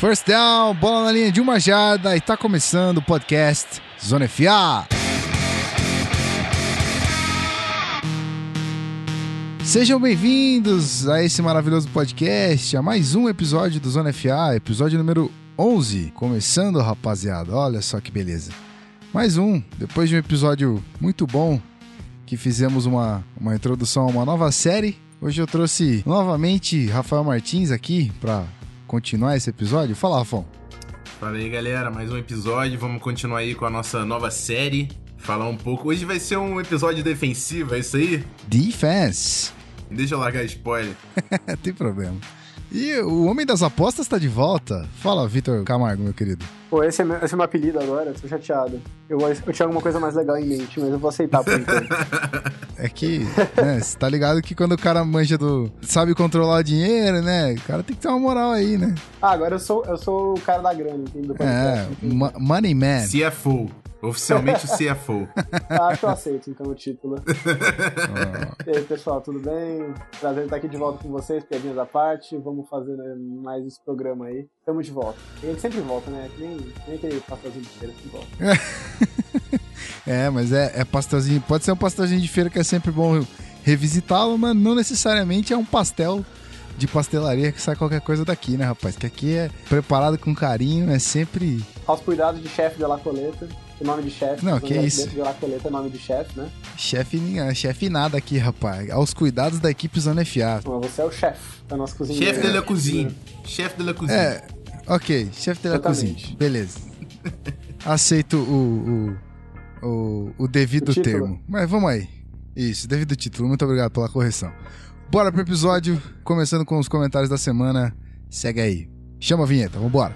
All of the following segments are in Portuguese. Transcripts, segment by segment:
First down, bola na linha de uma jarda e tá começando o podcast Zona FA. Sejam bem-vindos a esse maravilhoso podcast, a mais um episódio do Zona FA, episódio número 11. Começando, rapaziada, olha só que beleza. Mais um, depois de um episódio muito bom, que fizemos uma, uma introdução a uma nova série. Hoje eu trouxe novamente Rafael Martins aqui para continuar esse episódio. Fala, Rafão. Fala aí, galera, mais um episódio. Vamos continuar aí com a nossa nova série. Falar um pouco. Hoje vai ser um episódio defensivo, é isso aí? Defense. Deixa eu largar spoiler. Tem problema. E o Homem das Apostas tá de volta. Fala, Vitor Camargo, meu querido. Pô, esse é, meu, esse é meu apelido agora, tô chateado. Eu, eu tinha alguma coisa mais legal em mente, mas eu vou aceitar por enquanto. É que, né, você tá ligado que quando o cara manja do. sabe controlar o dinheiro, né? O cara tem que ter uma moral aí, né? Ah, agora eu sou, eu sou o cara da grana, entendeu? É, money man. CFO. Oficialmente o CFO. Ah, acho que eu aceito, então, o título. Oh. E aí, pessoal, tudo bem? Prazer estar aqui de volta com vocês, piadinhas à parte. Vamos fazer né, mais esse programa aí. Tamo de volta. A gente sempre volta, né? Que nem, nem aquele pastelzinho de feira que volta. é, mas é, é pastelzinho. Pode ser um pastelzinho de feira que é sempre bom revisitá-lo, mas não necessariamente é um pastel de pastelaria que sai qualquer coisa daqui, né, rapaz? Que aqui é preparado com carinho, é sempre. Aos cuidados de chefe de La Coleta o nome de chefe. Não, que é isso. De La Coleta é nome de chefe, né? Chefe chefe nada aqui, rapaz. Aos cuidados da equipe Zona FA. Mas você é o chefe da nossa cozinha. Chefe de la cozinha. Chefe de la cozinha. É, ok. Chefe de la cozinha. Beleza. Aceito o, o, o, o devido o termo. Mas vamos aí. Isso, devido título. Muito obrigado pela correção. Bora pro episódio, começando com os comentários da semana. Segue aí. Chama a vinheta, vambora.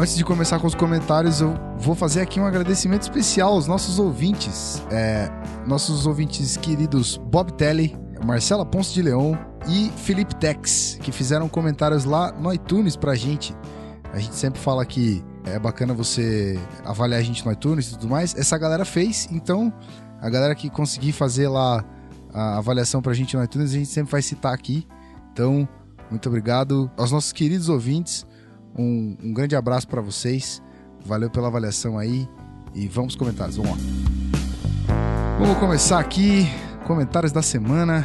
Antes de começar com os comentários, eu vou fazer aqui um agradecimento especial aos nossos ouvintes. É, nossos ouvintes queridos Bob Telly, Marcela Ponce de Leão e Felipe Tex, que fizeram comentários lá no iTunes pra gente. A gente sempre fala que é bacana você avaliar a gente no iTunes e tudo mais. Essa galera fez, então a galera que conseguir fazer lá a avaliação pra gente no iTunes, a gente sempre vai citar aqui. Então, muito obrigado aos nossos queridos ouvintes. Um, um grande abraço para vocês. Valeu pela avaliação aí. E vamos comentários. Vamos lá. Vamos começar aqui. Comentários da semana.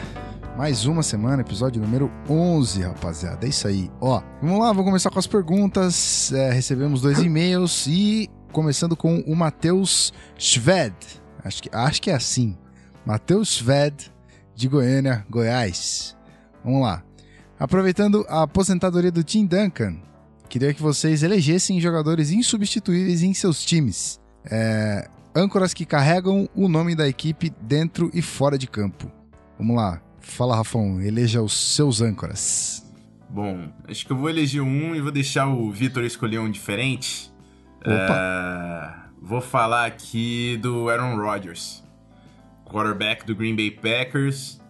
Mais uma semana, episódio número 11, rapaziada. É isso aí. Ó, vamos lá, vamos começar com as perguntas. É, recebemos dois e-mails e começando com o Matheus Schved. Acho que, acho que é assim. Matheus Schved, de Goiânia, Goiás. Vamos lá. Aproveitando a aposentadoria do Tim Duncan, Queria que vocês elegessem jogadores insubstituíveis em seus times. É, âncoras que carregam o nome da equipe dentro e fora de campo. Vamos lá. Fala, Rafão. Eleja os seus âncoras. Bom, acho que eu vou eleger um e vou deixar o Vitor escolher um diferente. Opa. Uh, vou falar aqui do Aaron Rodgers, quarterback do Green Bay Packers.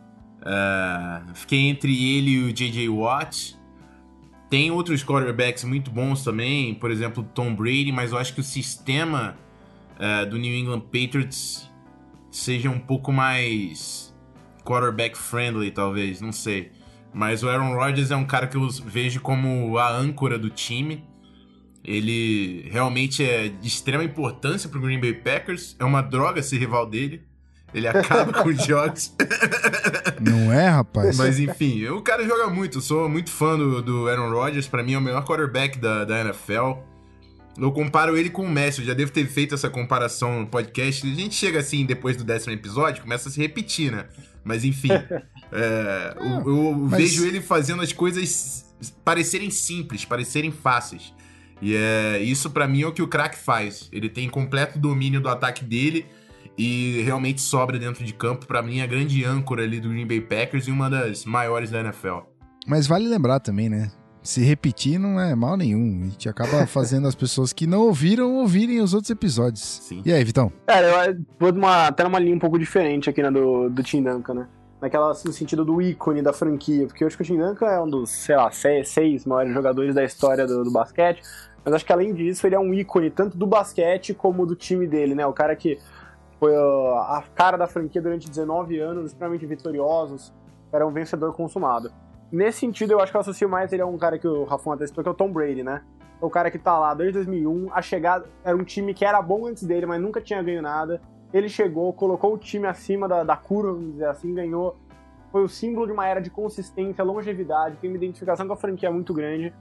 Uh, fiquei entre ele e o J.J. Watt. Tem outros quarterbacks muito bons também, por exemplo, Tom Brady, mas eu acho que o sistema uh, do New England Patriots seja um pouco mais quarterback friendly, talvez, não sei. Mas o Aaron Rodgers é um cara que eu vejo como a âncora do time. Ele realmente é de extrema importância para o Green Bay Packers. É uma droga ser rival dele. Ele acaba com os jogos. Não é, rapaz? Mas enfim, o cara joga muito. Eu sou muito fã do, do Aaron Rodgers. Para mim é o melhor quarterback da, da NFL. Eu comparo ele com o Messi. Eu já devo ter feito essa comparação no podcast. A gente chega assim depois do décimo episódio, começa a se repetir, né? Mas enfim. é, eu, eu mas... vejo ele fazendo as coisas parecerem simples, parecerem fáceis. E é, isso para mim é o que o craque faz. Ele tem completo domínio do ataque dele e realmente sobra dentro de campo. Para mim, a grande âncora ali do Green Bay Packers e uma das maiores da NFL. Mas vale lembrar também, né? Se repetir não é mal nenhum. A gente acaba fazendo as pessoas que não ouviram ouvirem os outros episódios. Sim. E aí, Vitão? Cara, eu vou uma, até numa linha um pouco diferente aqui, né, do, do Tim Duncan, né? Naquela, assim, no sentido do ícone da franquia, porque eu acho que o Tim Duncan é um dos, sei lá, seis, seis maiores jogadores da história do, do basquete, mas acho que além disso ele é um ícone tanto do basquete como do time dele, né? O cara que foi a cara da franquia durante 19 anos, extremamente vitoriosos, era um vencedor consumado. Nesse sentido, eu acho que eu associo mais ele a um cara que o Rafon até citou, que é o Tom Brady, né? O cara que tá lá desde 2001, a chegada era um time que era bom antes dele, mas nunca tinha ganho nada. Ele chegou, colocou o time acima da, da curva, vamos dizer assim, ganhou. Foi o símbolo de uma era de consistência, longevidade, tem uma identificação com a franquia muito grande.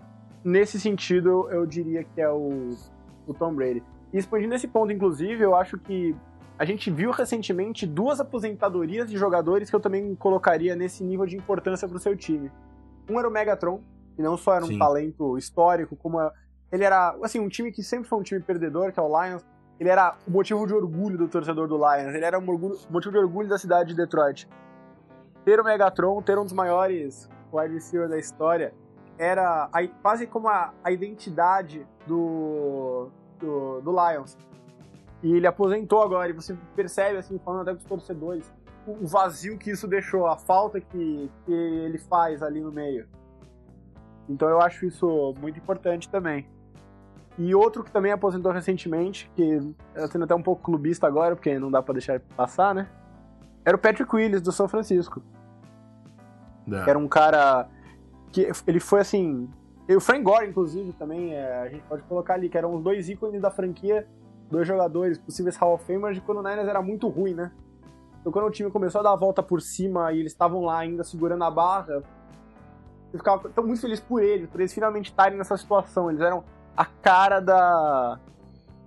Nesse sentido, eu diria que é o, o Tom Brady. E expandindo esse ponto, inclusive, eu acho que a gente viu recentemente duas aposentadorias de jogadores que eu também colocaria nesse nível de importância para o seu time. Um era o Megatron, que não só era um Sim. talento histórico, como ele era, assim, um time que sempre foi um time perdedor, que é o Lions. Ele era o motivo de orgulho do torcedor do Lions. Ele era um orgulho, motivo de orgulho da cidade de Detroit. Ter o Megatron, ter um dos maiores wide receivers da história, era a, quase como a, a identidade do, do, do Lions. E ele aposentou agora, e você percebe, assim, falando até com os torcedores, o vazio que isso deixou, a falta que, que ele faz ali no meio. Então eu acho isso muito importante também. E outro que também aposentou recentemente, que eu sendo até um pouco clubista agora, porque não dá para deixar passar, né? Era o Patrick Willis do São Francisco. É. Era um cara que ele foi assim. E o Frank Gore, inclusive, também, é, a gente pode colocar ali, que eram os dois ícones da franquia dois jogadores, possíveis Hall of Famers, de quando o Niners era muito ruim, né? Então quando o time começou a dar a volta por cima e eles estavam lá ainda segurando a barra, eu ficava tão muito feliz por eles, por eles finalmente estarem nessa situação. Eles eram a cara da.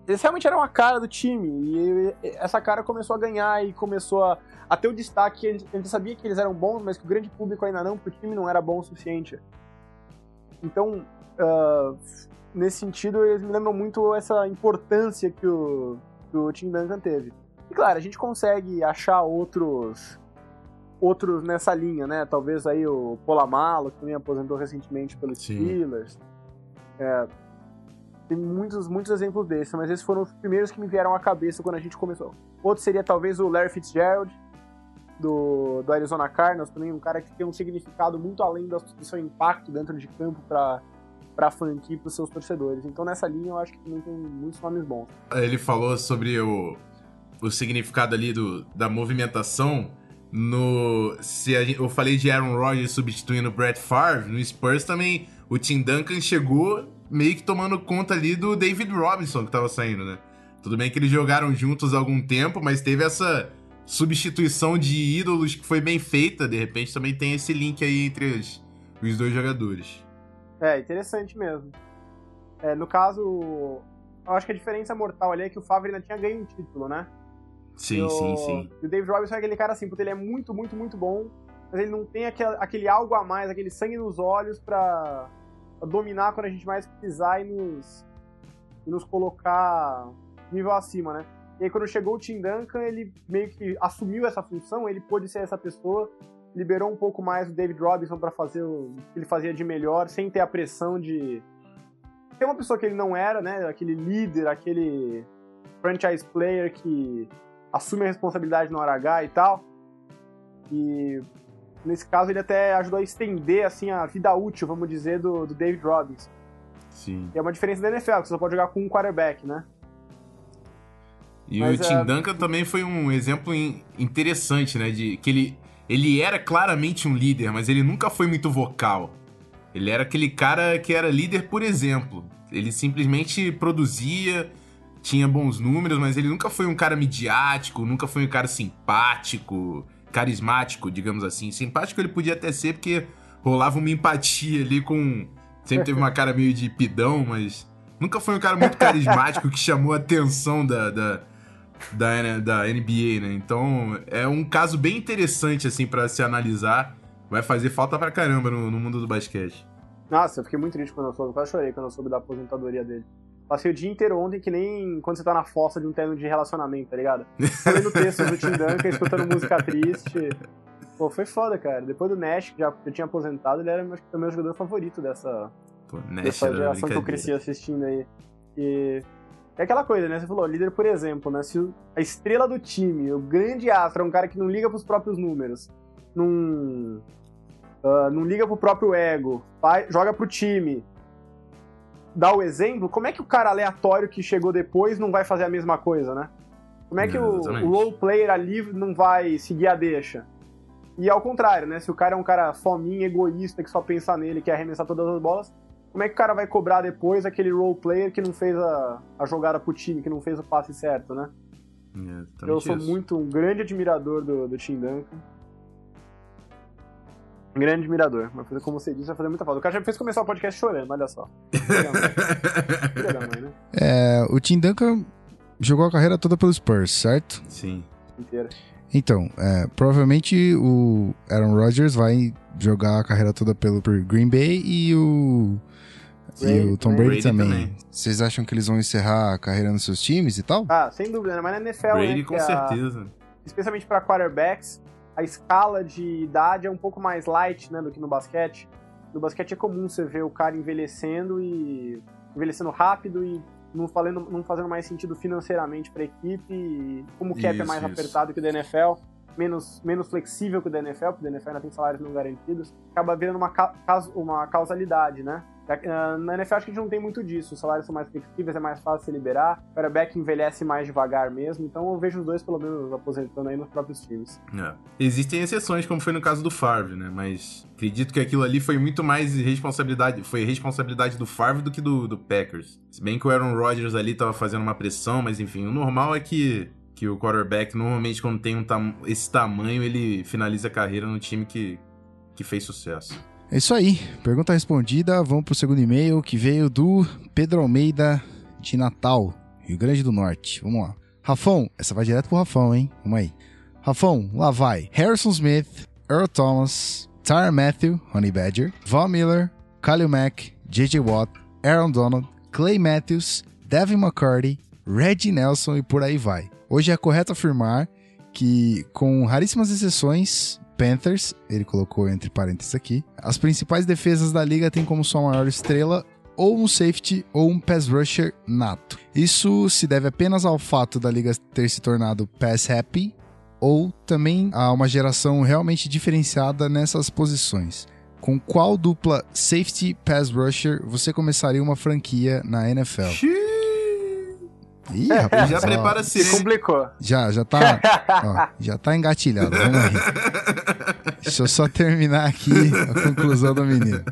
Eles realmente eram a cara do time. E essa cara começou a ganhar e começou a, a ter o destaque. A gente, sabia que eles eram bons, mas que o grande público ainda não, porque o time não era bom o suficiente. Então, uh, nesse sentido, eles me lembram muito essa importância que o, que o Tim Duncan teve. E claro, a gente consegue achar outros outros nessa linha, né? Talvez aí o Polamalo, que também aposentou recentemente pelos Sim. Steelers. É, tem muitos, muitos exemplos desses, mas esses foram os primeiros que me vieram à cabeça quando a gente começou. Outro seria talvez o Larry Fitzgerald, do, do Arizona Cardinals, também um cara que tem um significado muito além do seu impacto dentro de campo para pra franquia e pros seus torcedores. Então nessa linha eu acho que também tem muitos nomes bons. Ele falou sobre o, o significado ali do, da movimentação. No, se a, eu falei de Aaron Rodgers substituindo o Brett Favre, no Spurs também o Tim Duncan chegou meio que tomando conta ali do David Robinson que tava saindo, né? Tudo bem que eles jogaram juntos há algum tempo, mas teve essa substituição de ídolos que foi bem feita. De repente também tem esse link aí entre os, os dois jogadores. É, interessante mesmo. É, no caso, eu acho que a diferença mortal ali é que o Favre ainda tinha ganho um título, né? Sim, o, sim, sim. E o David Robinson é aquele cara assim, porque ele é muito, muito, muito bom, mas ele não tem aquele, aquele algo a mais, aquele sangue nos olhos pra, pra dominar quando a gente mais precisar e nos, e nos colocar nível acima, né? E aí quando chegou o Tim Duncan, ele meio que assumiu essa função, ele pôde ser essa pessoa, liberou um pouco mais o David Robinson para fazer o que ele fazia de melhor, sem ter a pressão de ter uma pessoa que ele não era, né? Aquele líder, aquele franchise player que assume a responsabilidade no hora H e tal. E nesse caso ele até ajudou a estender assim a vida útil, vamos dizer, do, do David Robinson. Sim. E é uma diferença da NFL, que você só pode jogar com um quarterback, né? E Mas, o Tim uh... Duncan também foi um exemplo interessante, né? De que ele ele era claramente um líder, mas ele nunca foi muito vocal. Ele era aquele cara que era líder por exemplo. Ele simplesmente produzia, tinha bons números, mas ele nunca foi um cara midiático, nunca foi um cara simpático, carismático, digamos assim. Simpático ele podia até ser porque rolava uma empatia ali com. Sempre teve uma cara meio de pidão, mas nunca foi um cara muito carismático que chamou a atenção da, da da, da NBA, né? Então é um caso bem interessante, assim, para se analisar. Vai fazer falta pra caramba no, no, mundo do basquete. Nossa, eu fiquei muito triste quando eu soube, quase chorei quando eu soube da aposentadoria dele. Passei o dia inteiro ontem que nem quando você tá na fossa de um termo de relacionamento, tá ligado? Lendo texto do Tim Duncan, escutando música triste. Pô, foi foda, cara. Depois do Nash, que já, já tinha aposentado, ele era que, o meu jogador favorito dessa, Pô, Nash Dessa era geração que eu cresci assistindo aí. E é aquela coisa, né? Você falou, líder por exemplo, né? Se o- a estrela do time, o grande astro, é um cara que não liga pros próprios números, não, ah, não liga pro próprio ego, vai- joga pro time, dá o exemplo, como é que o cara aleatório que chegou depois não vai fazer a mesma coisa, né? Como é que o, Exatamente. o role player ali não vai seguir a deixa? E ao contrário, né? Se o cara é um cara fominha, egoísta, que só pensa nele, quer arremessar todas as bolas, como é que o cara vai cobrar depois aquele role player que não fez a, a jogada pro time, que não fez o passe certo, né? Exatamente Eu sou isso. muito um grande admirador do, do Tim Duncan. Um grande admirador. Fazer, como você disse, vai fazer muita falta. O cara já fez começar o podcast chorando, olha só. Mãe, né? É, o Tim Duncan jogou a carreira toda pelo Spurs, certo? Sim. Inteira. Então, é, provavelmente o Aaron Rodgers vai jogar a carreira toda pelo por Green Bay e o e Brady o Tom. Brady, Brady também. também. Vocês acham que eles vão encerrar a carreira nos seus times e tal? Ah, sem dúvida, né? Mas na NFL, Brady né, com que a- certeza. especialmente para quarterbacks, a escala de idade é um pouco mais light, né, do que no basquete. No basquete é comum você ver o cara envelhecendo e envelhecendo rápido e não, falando, não fazendo mais sentido financeiramente para a equipe. E como o cap é Isso, mais isso. apertado que o da NFL, menos, menos flexível que o da NFL, porque o da NFL ainda tem salários não garantidos, acaba virando uma, uma causalidade, né? Ah, Na NFL acho que a gente não tem muito disso. Os salários são mais flexíveis, é mais fácil de liberar. O quarterback envelhece mais devagar mesmo. Então eu vejo os dois, pelo menos, aposentando aí nos próprios times. É. Existem exceções, como foi no caso do Favre, né? Mas acredito que aquilo ali foi muito mais responsabilidade, foi responsabilidade do Favre do que do, do Packers. Se bem que o Aaron Rodgers ali tava fazendo uma pressão, mas enfim, o normal é que, que o quarterback, normalmente quando tem um tam- esse tamanho, ele finaliza a carreira no time que, que fez sucesso. É isso aí. Pergunta respondida. Vamos pro segundo e-mail que veio do Pedro Almeida de Natal, Rio Grande do Norte. Vamos lá. Rafão, essa vai direto pro Rafão, hein? Vamos aí. Rafão, lá vai. Harrison Smith, Earl Thomas, Tyre Matthew, Honey Badger, Von Miller, Khalil Mack, J.J. Watt, Aaron Donald, Clay Matthews, Devin McCarty, Reggie Nelson e por aí vai. Hoje é correto afirmar que, com raríssimas exceções, Panthers, ele colocou entre parênteses aqui, as principais defesas da liga têm como sua maior estrela ou um safety ou um pass rusher nato. Isso se deve apenas ao fato da liga ter se tornado pass happy ou também a uma geração realmente diferenciada nessas posições. Com qual dupla safety pass rusher você começaria uma franquia na NFL? Ih, rapaz, Já ó, prepara Se complicou. Já, já tá, ó, já tá engatilhado. Vamos aí. Deixa eu só terminar aqui a conclusão do menino.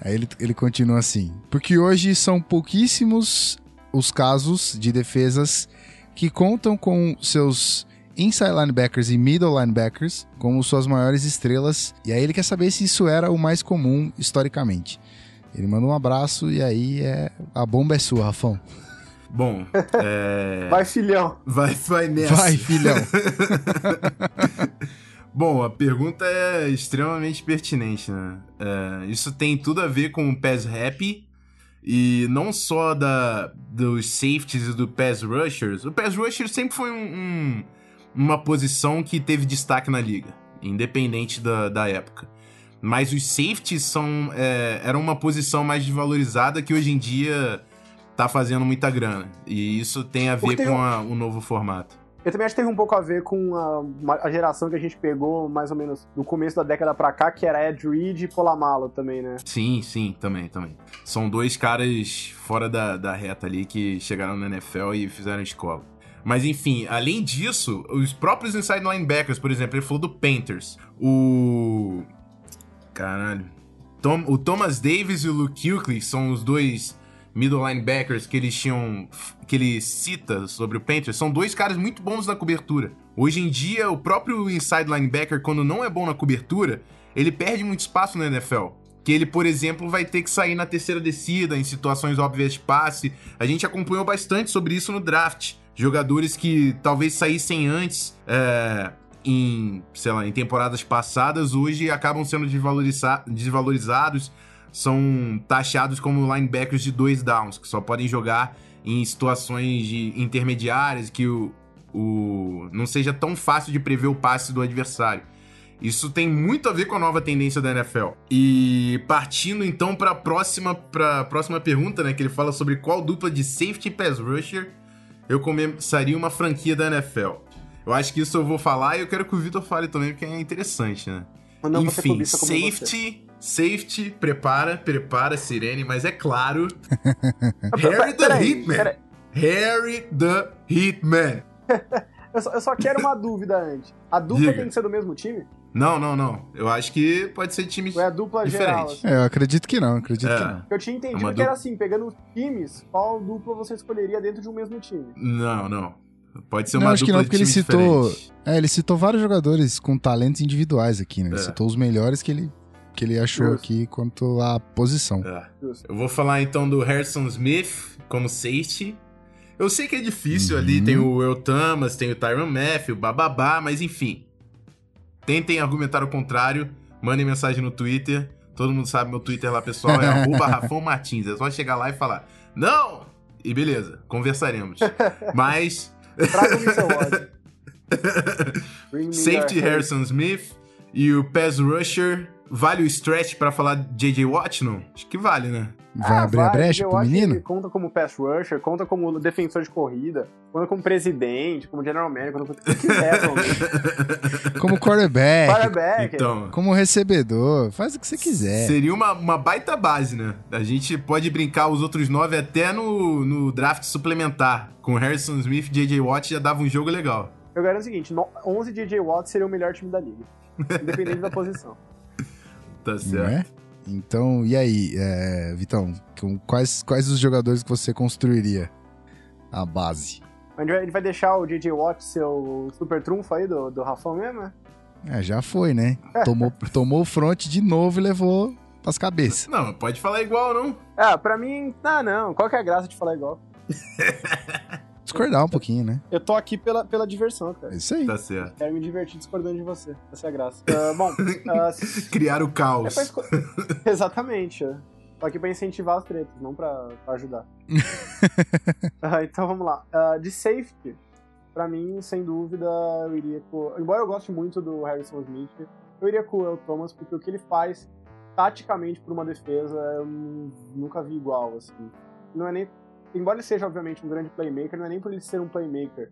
Aí ele, ele continua assim. Porque hoje são pouquíssimos os casos de defesas que contam com seus inside linebackers e middle linebackers como suas maiores estrelas. E aí ele quer saber se isso era o mais comum historicamente. Ele manda um abraço e aí é a bomba é sua, Rafão. Bom, é... Vai, filhão. vai, vai nessa. Vai, filhão. Bom, a pergunta é extremamente pertinente, né? É, isso tem tudo a ver com o pass rap e não só da, dos safeties e do pass rushers. O pass rusher sempre foi um- um- uma posição que teve destaque na liga, independente da, da época. Mas os safeties são, é, eram uma posição mais desvalorizada que hoje em dia tá fazendo muita grana. E isso tem a ver tem com um- a- o novo formato. Eu também acho que teve um pouco a ver com a, a geração que a gente pegou mais ou menos do começo da década pra cá, que era Ed Reed e Polamalo também, né? Sim, sim, também, também. São dois caras fora da, da reta ali que chegaram na NFL e fizeram escola. Mas enfim, além disso, os próprios inside linebackers, por exemplo, ele falou do Panthers. O. Caralho. Tom- o Thomas Davis e o Luke Kuechly são os dois middle linebackers que eles tinham. que ele cita sobre o Panthers. São dois caras muito bons na cobertura. Hoje em dia, o próprio inside linebacker, quando não é bom na cobertura, ele perde muito espaço na NFL. Que ele, por exemplo, vai ter que sair na terceira descida, em situações óbvias de passe. A gente acompanhou bastante sobre isso no draft. Jogadores que talvez saíssem antes, é, em, sei lá, em temporadas passadas, hoje acabam sendo desvaloriza- desvalorizados, são taxados como linebackers de dois downs, que só podem jogar em situações de intermediárias, que o, o não seja tão fácil de prever o passe do adversário. Isso tem muito a ver com a nova tendência da NFL. E partindo então para a próxima, pra próxima pergunta, né? Que ele fala sobre qual dupla de safety pass rusher eu começaria uma franquia da NFL. Eu acho que isso eu vou falar e eu quero que o Vitor fale também, porque é interessante, né? Enfim, safety, safety, prepara, prepara, Sirene, mas é claro. Harry the Hitman. Harry the Hitman. eu, só, eu só quero uma dúvida antes. A dupla Diga. tem que ser do mesmo time? Não, não, não. Eu acho que pode ser time Ou é a dupla diferente. geral? Assim. É, eu acredito que não, acredito é. que não. Eu tinha entendido é que era assim, pegando os times, qual dupla você escolheria dentro de um mesmo time? Não, não. Pode ser uma não, acho que não, porque ele citou. Diferente. É, ele citou vários jogadores com talentos individuais aqui, né? Ele é. citou os melhores que ele, que ele achou Justo. aqui quanto à posição. É. Eu vou falar então do Harrison Smith como safety. Eu sei que é difícil uhum. ali, tem o El Thomas, tem o Tyron Matthew, bababá, mas enfim. Tentem argumentar o contrário, mandem mensagem no Twitter. Todo mundo sabe meu Twitter lá, pessoal, é arroba Rafão Martins. É só chegar lá e falar, não! E beleza, conversaremos. Mas... Traga-me seu ódio. Safety Harrison Smith e o Pass Rusher. Vale o stretch para falar JJ Watt, não? Acho que vale, né? Vai ah, abrir vai, a brecha pro menino? conta como pass rusher, conta como defensor de corrida, conta como presidente, como general manager, conta como o que quiser. como quarterback. quarterback. Então, como recebedor, faz o que você quiser. Seria uma, uma baita base, né? A gente pode brincar os outros nove até no, no draft suplementar. Com Harrison Smith e J.J. Watt já dava um jogo legal. Eu garanto o seguinte, 11 J.J. Watt seria o melhor time da liga. Independente da posição. Tá certo. É? Então, e aí, é, Vitão? Quais, quais os jogadores que você construiria a base? Ele vai deixar o DJ Watt ser o super trunfo aí do, do Rafão mesmo, né? É, já foi, né? Tomou, tomou o front de novo e levou pras cabeças. Não, pode falar igual, não? Ah, pra mim, ah, não. Qual que é a graça de falar igual? discordar um pouquinho, né? Eu tô aqui pela, pela diversão, cara. Isso aí. Tá certo. Quero me divertir discordando de você. Essa é a graça. Uh, bom, uh, criar o caos. É esco... Exatamente. Tô aqui pra incentivar as tretas, não pra, pra ajudar. uh, então vamos lá. de safety, pra mim, sem dúvida, eu iria com. Embora eu goste muito do Harrison Smith, eu iria com o El Thomas, porque o que ele faz taticamente por uma defesa eu nunca vi igual, assim. Não é nem embora ele seja, obviamente, um grande playmaker, não é nem por ele ser um playmaker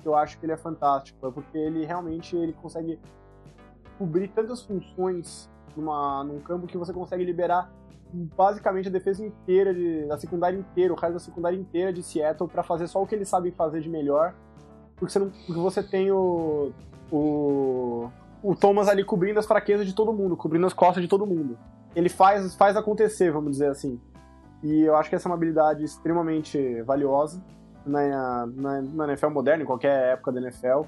que eu acho que ele é fantástico, é porque ele realmente ele consegue cobrir tantas funções numa, num campo que você consegue liberar basicamente a defesa inteira, de, a secundária inteira, o resto da secundária inteira de Seattle para fazer só o que eles sabem fazer de melhor, porque você, não, porque você tem o, o, o Thomas ali cobrindo as fraquezas de todo mundo, cobrindo as costas de todo mundo. Ele faz, faz acontecer, vamos dizer assim. E eu acho que essa é uma habilidade extremamente valiosa na, na, na NFL moderna, em qualquer época da NFL.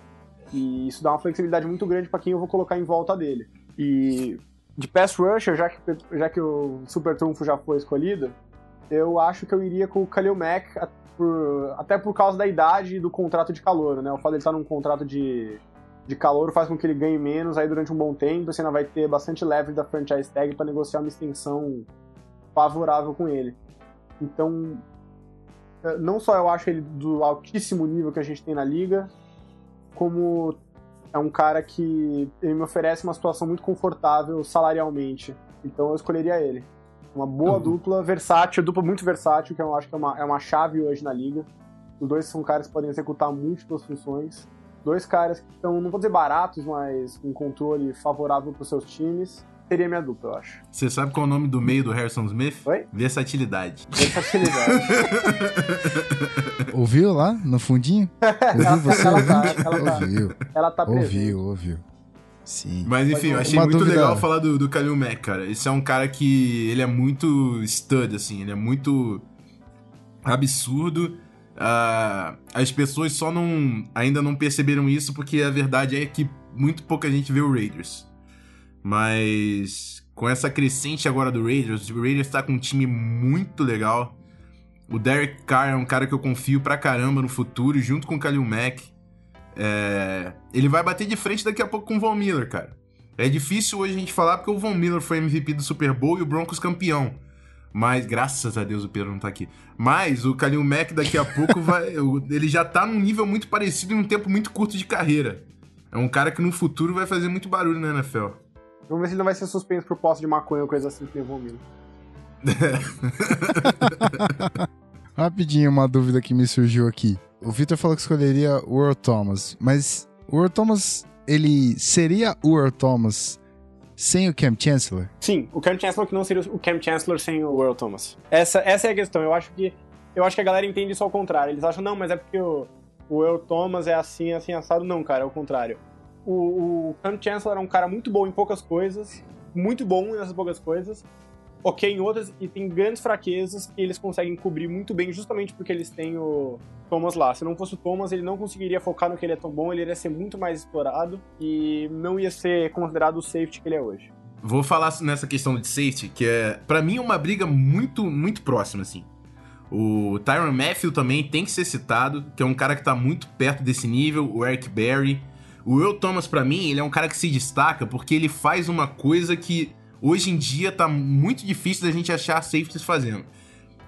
E isso dá uma flexibilidade muito grande para quem eu vou colocar em volta dele. E de pass rusher, já que, já que o super trunfo já foi escolhido, eu acho que eu iria com o Khalil Mack, por, até por causa da idade e do contrato de calor, né? O fato de ele estar num contrato de, de calor faz com que ele ganhe menos aí durante um bom tempo, você ainda vai ter bastante leverage da franchise tag para negociar uma extensão favorável com ele. Então, é, não só eu acho ele do altíssimo nível que a gente tem na liga, como é um cara que ele me oferece uma situação muito confortável salarialmente. Então eu escolheria ele. Uma boa uhum. dupla, versátil, dupla muito versátil, que eu acho que é uma, é uma chave hoje na liga. Os dois são caras que podem executar múltiplas funções. Dois caras que estão, não vou dizer baratos, mas com controle favorável para os seus times seria minha dupla, eu acho. Você sabe qual é o nome do meio do Harrison Smith? Oi? Versatilidade. Versatilidade. ouviu lá no fundinho? Ouviu ela, você? Ela tá, ela tá, ouviu. Ela tá Ouviu, ouviu. Sim. Mas enfim, eu achei Uma muito dúvida... legal falar do, do Kalil Mack, cara. Esse é um cara que ele é muito stud, assim, ele é muito absurdo. Uh, as pessoas só não ainda não perceberam isso porque a verdade é que muito pouca gente vê o Raiders. Mas com essa crescente agora do Raiders, o Raiders tá com um time muito legal. O Derek Carr é um cara que eu confio pra caramba no futuro, junto com o Khalil Mack. É... Ele vai bater de frente daqui a pouco com o Von Miller, cara. É difícil hoje a gente falar porque o Von Miller foi MVP do Super Bowl e o Broncos campeão. Mas, graças a Deus, o Pedro não tá aqui. Mas o Khalil Mack daqui a pouco vai. Ele já tá num nível muito parecido em um tempo muito curto de carreira. É um cara que no futuro vai fazer muito barulho na NFL. Vamos ver se ele não vai ser suspenso por posse de maconha ou coisa assim que envolvido. Rapidinho, uma dúvida que me surgiu aqui. O Victor falou que escolheria o Earl Thomas, mas o Earl Thomas, ele seria o Earl Thomas sem o Cam Chancellor? Sim, o Cam Chancellor que não seria o Cam Chancellor sem o Earl Thomas. Essa, essa é a questão. Eu acho que eu acho que a galera entende isso ao contrário. Eles acham, não, mas é porque o, o Earl Thomas é assim, assim, assado. Não, cara, é o contrário. O, o Chancellor é um cara muito bom em poucas coisas, muito bom nessas poucas coisas, ok em outras, e tem grandes fraquezas que eles conseguem cobrir muito bem, justamente porque eles têm o Thomas lá. Se não fosse o Thomas, ele não conseguiria focar no que ele é tão bom, ele iria ser muito mais explorado e não ia ser considerado o safety que ele é hoje. Vou falar nessa questão de safety, que é, para mim, uma briga muito, muito próxima, assim. O Tyron Matthew também tem que ser citado, que é um cara que tá muito perto desse nível, o Eric Berry. O Will Thomas, para mim, ele é um cara que se destaca porque ele faz uma coisa que hoje em dia tá muito difícil da gente achar safeties fazendo.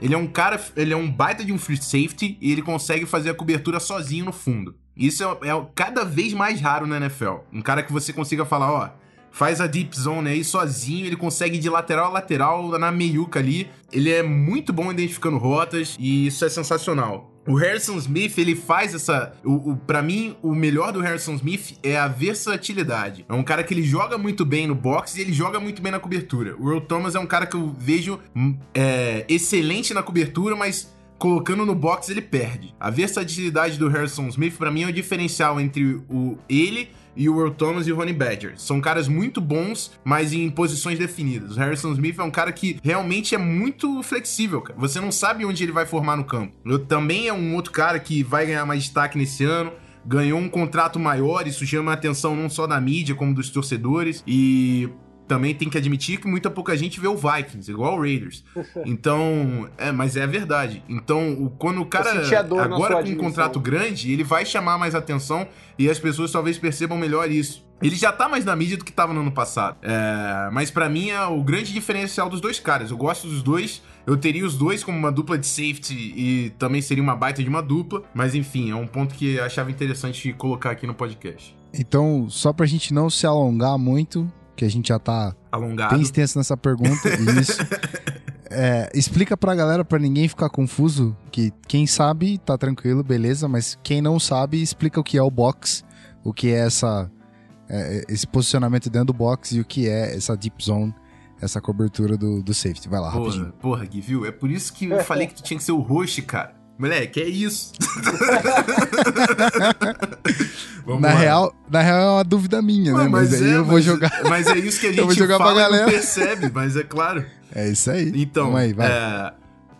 Ele é um cara, ele é um baita de um free safety e ele consegue fazer a cobertura sozinho no fundo. Isso é, é cada vez mais raro na NFL. Um cara que você consiga falar, ó, faz a deep zone aí sozinho, ele consegue de lateral a lateral na meiuca ali. Ele é muito bom identificando rotas e isso é sensacional. O Harrison Smith, ele faz essa. O, o, para mim, o melhor do Harrison Smith é a versatilidade. É um cara que ele joga muito bem no boxe e ele joga muito bem na cobertura. O Earl Thomas é um cara que eu vejo hum, é, excelente na cobertura, mas colocando no box ele perde. A versatilidade do Harrison Smith, para mim, é o diferencial entre o ele e o Earl Thomas e o Ronnie Badger. São caras muito bons, mas em posições definidas. O Harrison Smith é um cara que realmente é muito flexível, cara. Você não sabe onde ele vai formar no campo. Eu também é um outro cara que vai ganhar mais destaque nesse ano ganhou um contrato maior, isso chama a atenção não só da mídia, como dos torcedores. E também tem que admitir que muita pouca gente vê o Vikings, igual o Raiders. Então, é, mas é a verdade. Então, o, quando o cara agora com um contrato grande, ele vai chamar mais atenção e as pessoas talvez percebam melhor isso. Ele já tá mais na mídia do que tava no ano passado. É, mas para mim é o grande diferencial dos dois caras. Eu gosto dos dois. Eu teria os dois como uma dupla de safety e também seria uma baita de uma dupla. Mas enfim, é um ponto que eu achava interessante colocar aqui no podcast. Então, só pra gente não se alongar muito, que a gente já tá Alongado. bem extenso nessa pergunta. Isso. É, explica pra galera, pra ninguém ficar confuso, que quem sabe tá tranquilo, beleza, mas quem não sabe, explica o que é o box, o que é essa é, esse posicionamento dentro do box e o que é essa deep zone, essa cobertura do, do safety. Vai lá, porra, rapidinho. Porra, Gui, viu? É por isso que eu falei que tu tinha que ser o host, cara. Moleque, é isso. na, real, na real é uma dúvida minha, né? Mas, mas aí é, eu vou mas, jogar. Mas é isso que a gente jogar fala pra galera. percebe, mas é claro. É isso aí. Então, aí, é,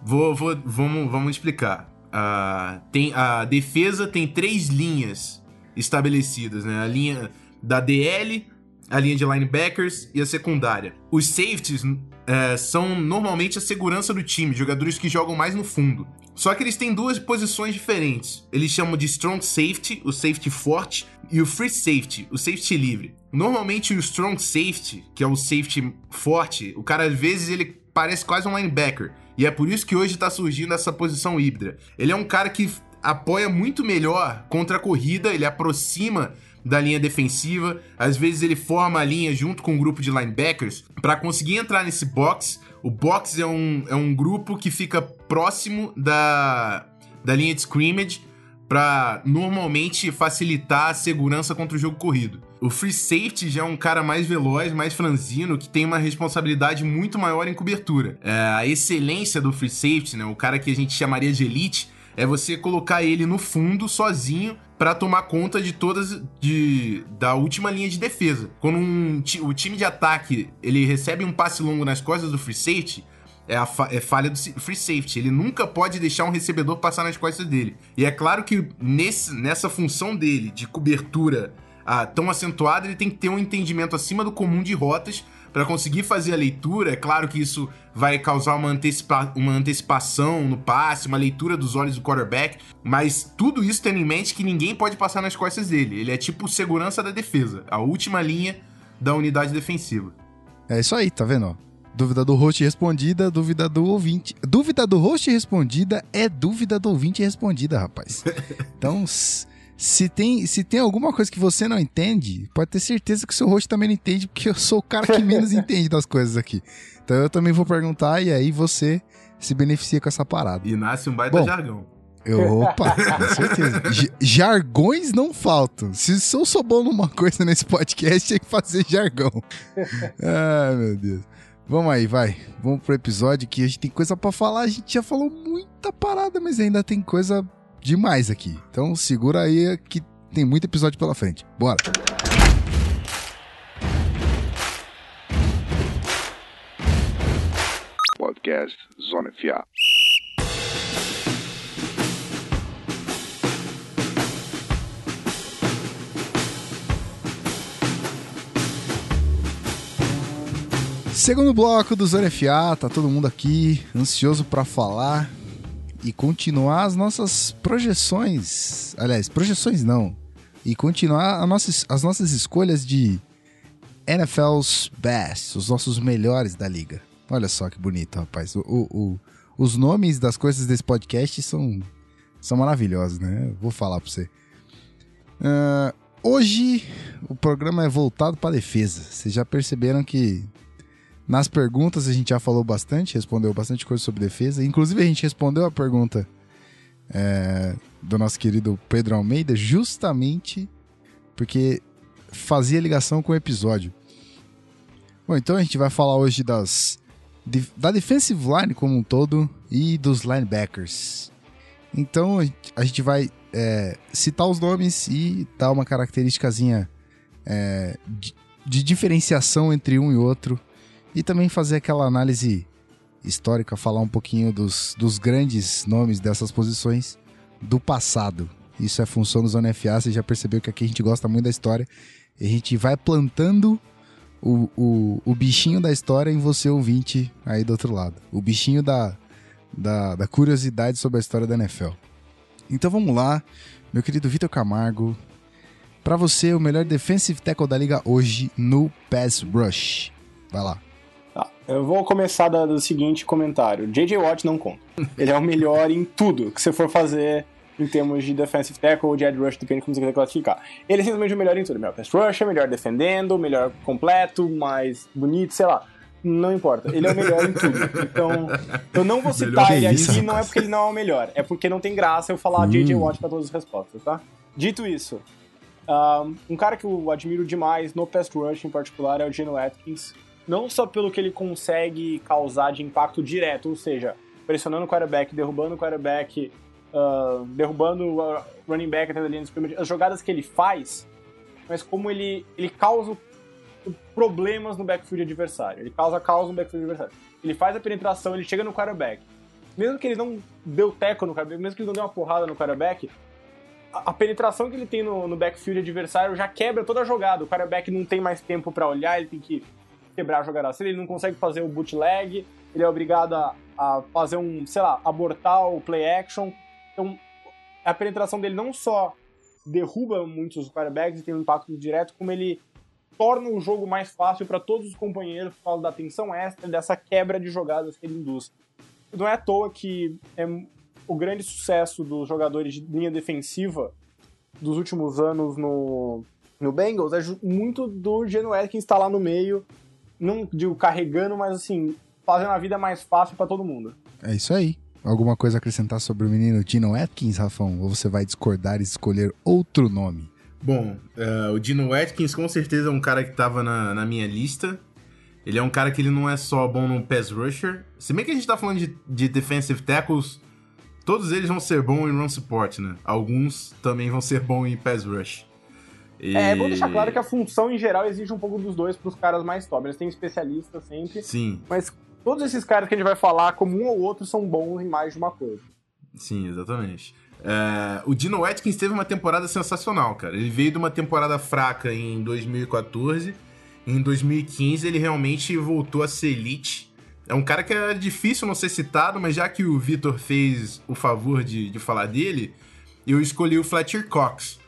vou, vou, vamos, vamos explicar. Uh, tem, a defesa tem três linhas estabelecidas, né? A linha da DL, a linha de linebackers e a secundária. Os safeties é, são normalmente a segurança do time, jogadores que jogam mais no fundo. Só que eles têm duas posições diferentes. Eles chamam de strong safety, o safety forte, e o free safety, o safety livre. Normalmente o strong safety, que é o safety forte, o cara às vezes ele parece quase um linebacker. E é por isso que hoje está surgindo essa posição híbrida. Ele é um cara que apoia muito melhor contra a corrida, ele aproxima da linha defensiva. Às vezes ele forma a linha junto com um grupo de linebackers para conseguir entrar nesse box. O box é um, é um grupo que fica próximo da, da linha de scrimmage para normalmente facilitar a segurança contra o jogo corrido. O free safety já é um cara mais veloz, mais franzino, que tem uma responsabilidade muito maior em cobertura. É, a excelência do free safety, né, o cara que a gente chamaria de elite, é você colocar ele no fundo sozinho para tomar conta de todas de, da última linha de defesa. Quando um, o time de ataque ele recebe um passe longo nas costas do free safety, é, a fa é falha do free safety. Ele nunca pode deixar um recebedor passar nas costas dele. E é claro que nesse, nessa função dele de cobertura ah, tão acentuada, ele tem que ter um entendimento acima do comum de rotas para conseguir fazer a leitura, é claro que isso vai causar uma, antecipa uma antecipação no passe, uma leitura dos olhos do quarterback, mas tudo isso tendo em mente que ninguém pode passar nas costas dele. Ele é tipo segurança da defesa, a última linha da unidade defensiva. É isso aí, tá vendo? Dúvida do host respondida, dúvida do ouvinte. Dúvida do host respondida é dúvida do ouvinte respondida, rapaz. Então, Se tem, se tem alguma coisa que você não entende, pode ter certeza que o seu host também não entende, porque eu sou o cara que menos entende das coisas aqui. Então eu também vou perguntar e aí você se beneficia com essa parada. E nasce um baita Bom, jargão. Eu, opa, com certeza. jargões não faltam. Se eu sou bom numa coisa nesse podcast, tem que fazer jargão. Ai, meu Deus. Vamos aí, vai. Vamos pro episódio que a gente tem coisa para falar. A gente já falou muita parada, mas ainda tem coisa demais aqui. Então segura aí que tem muito episódio pela frente. Bora. Podcast Zona FA. Segundo bloco do Zona FA, tá todo mundo aqui ansioso para falar e continuar as nossas projeções. Aliás, projeções não. E continuar nossa, as nossas escolhas de NFL's Best, os nossos melhores da liga. Olha só que bonito, rapaz. O, o, o, os nomes das coisas desse podcast são, são maravilhosos, né? vou falar pra você. Uh, hoje o programa é voltado para defesa. Vocês já perceberam que nas perguntas a gente já falou bastante, respondeu bastante coisa sobre defesa. Inclusive a gente respondeu a pergunta é, do nosso querido Pedro Almeida justamente porque fazia ligação com o episódio. Bom, então a gente vai falar hoje das da defensive line como um todo e dos linebackers. Então a gente vai é, citar os nomes e dar uma característicazinha é, de, de diferenciação entre um e outro e também fazer aquela análise histórica, falar um pouquinho dos, dos grandes nomes dessas posições do passado. Isso é função do Zona FA, você já percebeu que aqui a gente gosta muito da história. A gente vai plantando o, o, o bichinho da história em você ouvinte aí do outro lado. O bichinho da, da, da curiosidade sobre a história da NFL. Então vamos lá, meu querido Vitor Camargo. Para você, o melhor defensive tackle da liga hoje no Pass Rush. Vai lá. Eu vou começar do seguinte comentário. J.J. Watt não conta. Ele é o melhor em tudo que você for fazer em termos de defensive tackle ou de edge rush, depende de como você quiser classificar. Ele é simplesmente o melhor em tudo. Melhor pass rush, melhor defendendo, melhor completo, mais bonito, sei lá. Não importa. Ele é o melhor em tudo. Então, eu não vou citar ele aqui, não é porque ele não é o melhor. É porque não tem graça eu falar hum. J.J. Watt pra todas as respostas, tá? Dito isso, um cara que eu admiro demais no pass rush em particular é o Geno Atkins não só pelo que ele consegue causar de impacto direto, ou seja, pressionando o quarterback, derrubando o quarterback, uh, derrubando o running back até ali as jogadas que ele faz, mas como ele, ele causa problemas no backfield adversário. Ele causa caos no backfield adversário. Ele faz a penetração, ele chega no quarterback. Mesmo que ele não deu teco no quarterback, mesmo que ele não deu uma porrada no quarterback, a, a penetração que ele tem no, no backfield adversário já quebra toda a jogada. O quarterback não tem mais tempo para olhar, ele tem que quebrar a jogada. Se ele não consegue fazer o bootleg, ele é obrigado a, a fazer um, sei lá, abortar o play action. Então, a penetração dele não só derruba muitos quarterbacks e tem um impacto direto, como ele torna o jogo mais fácil para todos os companheiros por causa da tensão extra dessa quebra de jogadas que ele induz. Não é à toa que é o grande sucesso dos jogadores de linha defensiva dos últimos anos no, no Bengals é muito do Geno Atkins estar lá no meio não digo carregando, mas assim, fazendo a vida mais fácil para todo mundo. É isso aí. Alguma coisa a acrescentar sobre o menino Dino Atkins, Rafão? Ou você vai discordar e escolher outro nome? Bom, uh, o Dino Atkins com certeza é um cara que tava na, na minha lista. Ele é um cara que ele não é só bom no pass rusher. Se bem que a gente tá falando de, de defensive tackles, todos eles vão ser bons em run support, né? Alguns também vão ser bons em pass rush. E... É, bom deixar claro que a função em geral exige um pouco dos dois para os caras mais top. Eles têm especialistas sempre. Sim. Mas todos esses caras que a gente vai falar, como um ou outro, são bons em mais de uma coisa. Sim, exatamente. É, o Dino Atkins teve uma temporada sensacional, cara. Ele veio de uma temporada fraca em 2014. Em 2015 ele realmente voltou a ser elite. É um cara que é difícil não ser citado, mas já que o Vitor fez o favor de, de falar dele, eu escolhi o Fletcher Cox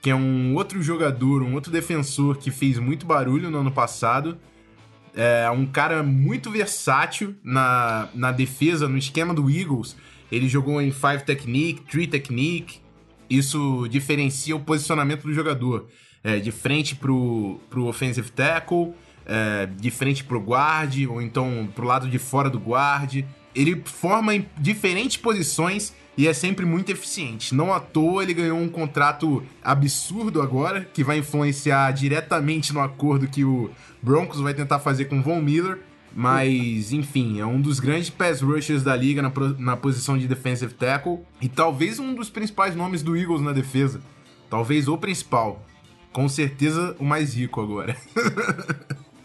que é um outro jogador, um outro defensor que fez muito barulho no ano passado. É um cara muito versátil na, na defesa, no esquema do Eagles. Ele jogou em Five Technique, Three Technique. Isso diferencia o posicionamento do jogador. É, de frente pro, pro offensive tackle, é, de frente pro guard, ou então pro lado de fora do guard. Ele forma em diferentes posições e é sempre muito eficiente. Não à toa ele ganhou um contrato absurdo agora, que vai influenciar diretamente no acordo que o Broncos vai tentar fazer com Von Miller. Mas, enfim, é um dos grandes pass rushers da liga na, na posição de defensive tackle e talvez um dos principais nomes do Eagles na defesa. Talvez o principal. Com certeza o mais rico agora.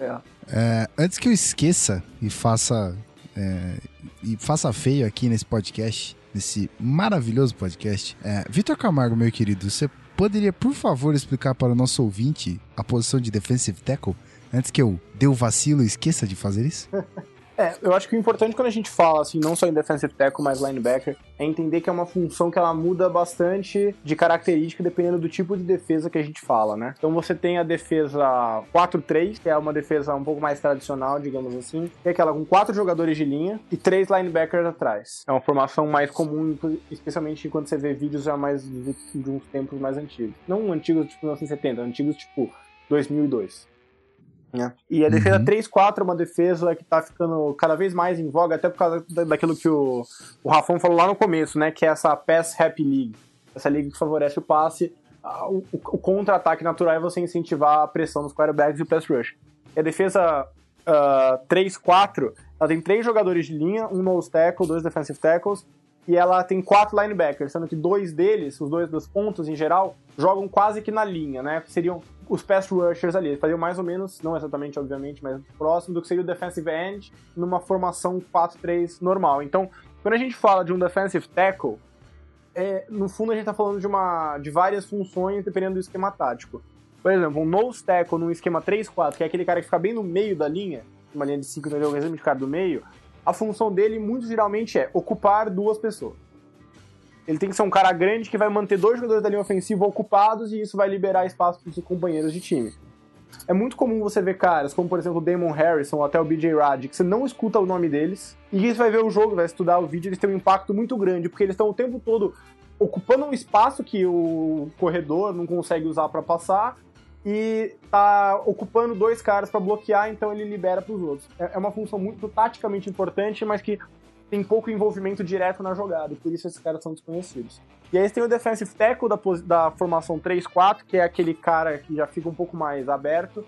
é. É, antes que eu esqueça e faça é, e faça feio aqui nesse podcast, nesse maravilhoso podcast, é, Vitor Camargo, meu querido, você poderia, por favor, explicar para o nosso ouvinte a posição de defensive tackle? Antes que eu dê o vacilo e esqueça de fazer isso? É, eu acho que o importante quando a gente fala, assim, não só em defensive tackle, mas linebacker, é entender que é uma função que ela muda bastante de característica dependendo do tipo de defesa que a gente fala, né? Então você tem a defesa 4-3, que é uma defesa um pouco mais tradicional, digamos assim, que é aquela com quatro jogadores de linha e três linebackers atrás. É uma formação mais comum, especialmente quando você vê vídeos já mais de, de uns tempos mais antigos. Não antigos tipo 1970, antigos tipo 2002. Né? E a defesa uhum. 3-4 é uma defesa que tá ficando cada vez mais em voga, até por causa daquilo que o, o Rafão falou lá no começo, né? Que é essa Pass Happy League. Essa liga que favorece o passe. O, o, contra-ataque natural é você incentivar a pressão nos quarterbacks e o pass rush. E a defesa uh, ah, 3-4, ela tem três jogadores de linha, um nose tackle, dois defensive tackles, e ela tem quatro linebackers, sendo que dois deles, os dois dos pontos em geral, jogam quase que na linha, né? Seriam os pass rushers ali. Eles faziam mais ou menos, não exatamente, obviamente, mas próximo do que seria o defensive end numa formação 4-3 normal. Então, quando a gente fala de um defensive tackle, é, no fundo a gente está falando de, uma, de várias funções dependendo do esquema tático. Por exemplo, um nose tackle num esquema 3-4, que é aquele cara que fica bem no meio da linha, uma linha de 5 no exemplo de cara do meio, a função dele muito geralmente é ocupar duas pessoas. Ele tem que ser um cara grande que vai manter dois jogadores da linha ofensiva ocupados e isso vai liberar espaço para os companheiros de time. É muito comum você ver caras como, por exemplo, o Damon Harrison ou até o BJ Rad, que você não escuta o nome deles, e você vai ver o jogo, vai estudar o vídeo, eles têm um impacto muito grande, porque eles estão o tempo todo ocupando um espaço que o corredor não consegue usar para passar e tá ocupando dois caras para bloquear, então ele libera para os outros. É, é uma função muito taticamente importante, mas que tem pouco envolvimento direto na jogada, e por isso esses caras são desconhecidos. E aí tem o defensive tackle da, da formação 3-4, que é aquele cara que já fica um pouco mais aberto.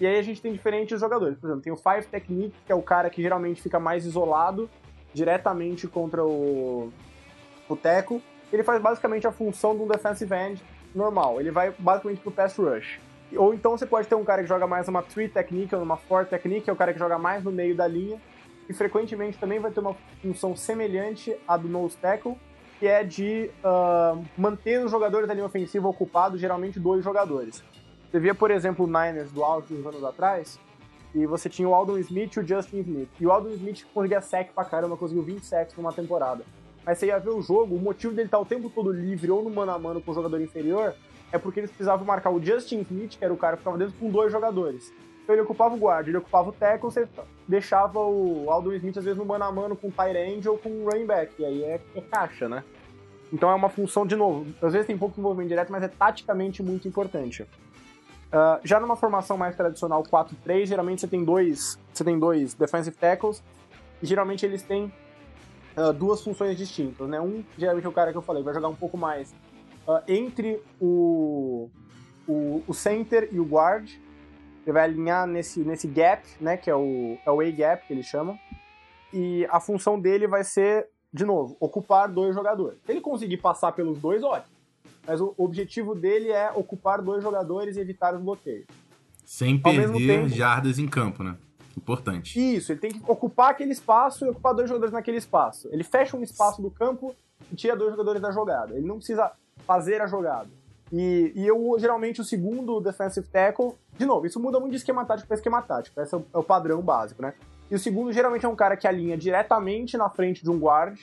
E aí a gente tem diferentes jogadores. Por exemplo, tem o Five Technique, que é o cara que geralmente fica mais isolado, diretamente contra o, o. Ele faz basicamente a função de um defensive end normal. Ele vai basicamente pro pass rush. Ou então você pode ter um cara que joga mais uma 3 technique ou uma 4 technique, que é o cara que joga mais no meio da linha e frequentemente também vai ter uma função semelhante à do nose tackle, que é de uh, manter os jogadores da linha ofensiva ocupados, geralmente dois jogadores. Você via, por exemplo, o Niners do Aldo uns anos atrás, e você tinha o Aldon Smith e o Justin Smith. E o Aldon Smith conseguia sec pra caramba, conseguiu 20 sacks numa temporada. Mas você ia ver o jogo, o motivo dele estar o tempo todo livre ou no mano a mano com o jogador inferior é porque eles precisavam marcar o Justin Smith, que era o cara que ficava dentro, com dois jogadores. Então ele ocupava o guarda, ele ocupava o tackle, você deixava o Aldo Smith às vezes no mano a mano com o end ou com o running back, e aí é, é caixa, né? Então é uma função, de novo, às vezes tem pouco envolvimento direto, mas é taticamente muito importante. Uh, já numa formação mais tradicional 4-3, geralmente você tem dois, você tem dois defensive tackles, e geralmente eles têm uh, duas funções distintas, né? Um, geralmente é o cara que eu falei, vai jogar um pouco mais uh, entre o, o, o center e o guard, ele vai alinhar nesse, nesse gap, né, que é o, é o A-gap que eles chamam, e a função dele vai ser, de novo, ocupar dois jogadores. Se ele conseguir passar pelos dois, ótimo. Mas o objetivo dele é ocupar dois jogadores e evitar os bloqueios. Sem perder tempo, jardas em campo, né? Importante. Isso, ele tem que ocupar aquele espaço e ocupar dois jogadores naquele espaço. Ele fecha um espaço do campo e tira dois jogadores da jogada. Ele não precisa fazer a jogada. E, e eu, geralmente, o segundo defensive tackle, de novo, isso muda muito de esquema tático para esquema tático, esse é o, é o padrão básico, né? E o segundo, geralmente, é um cara que alinha diretamente na frente de um guard,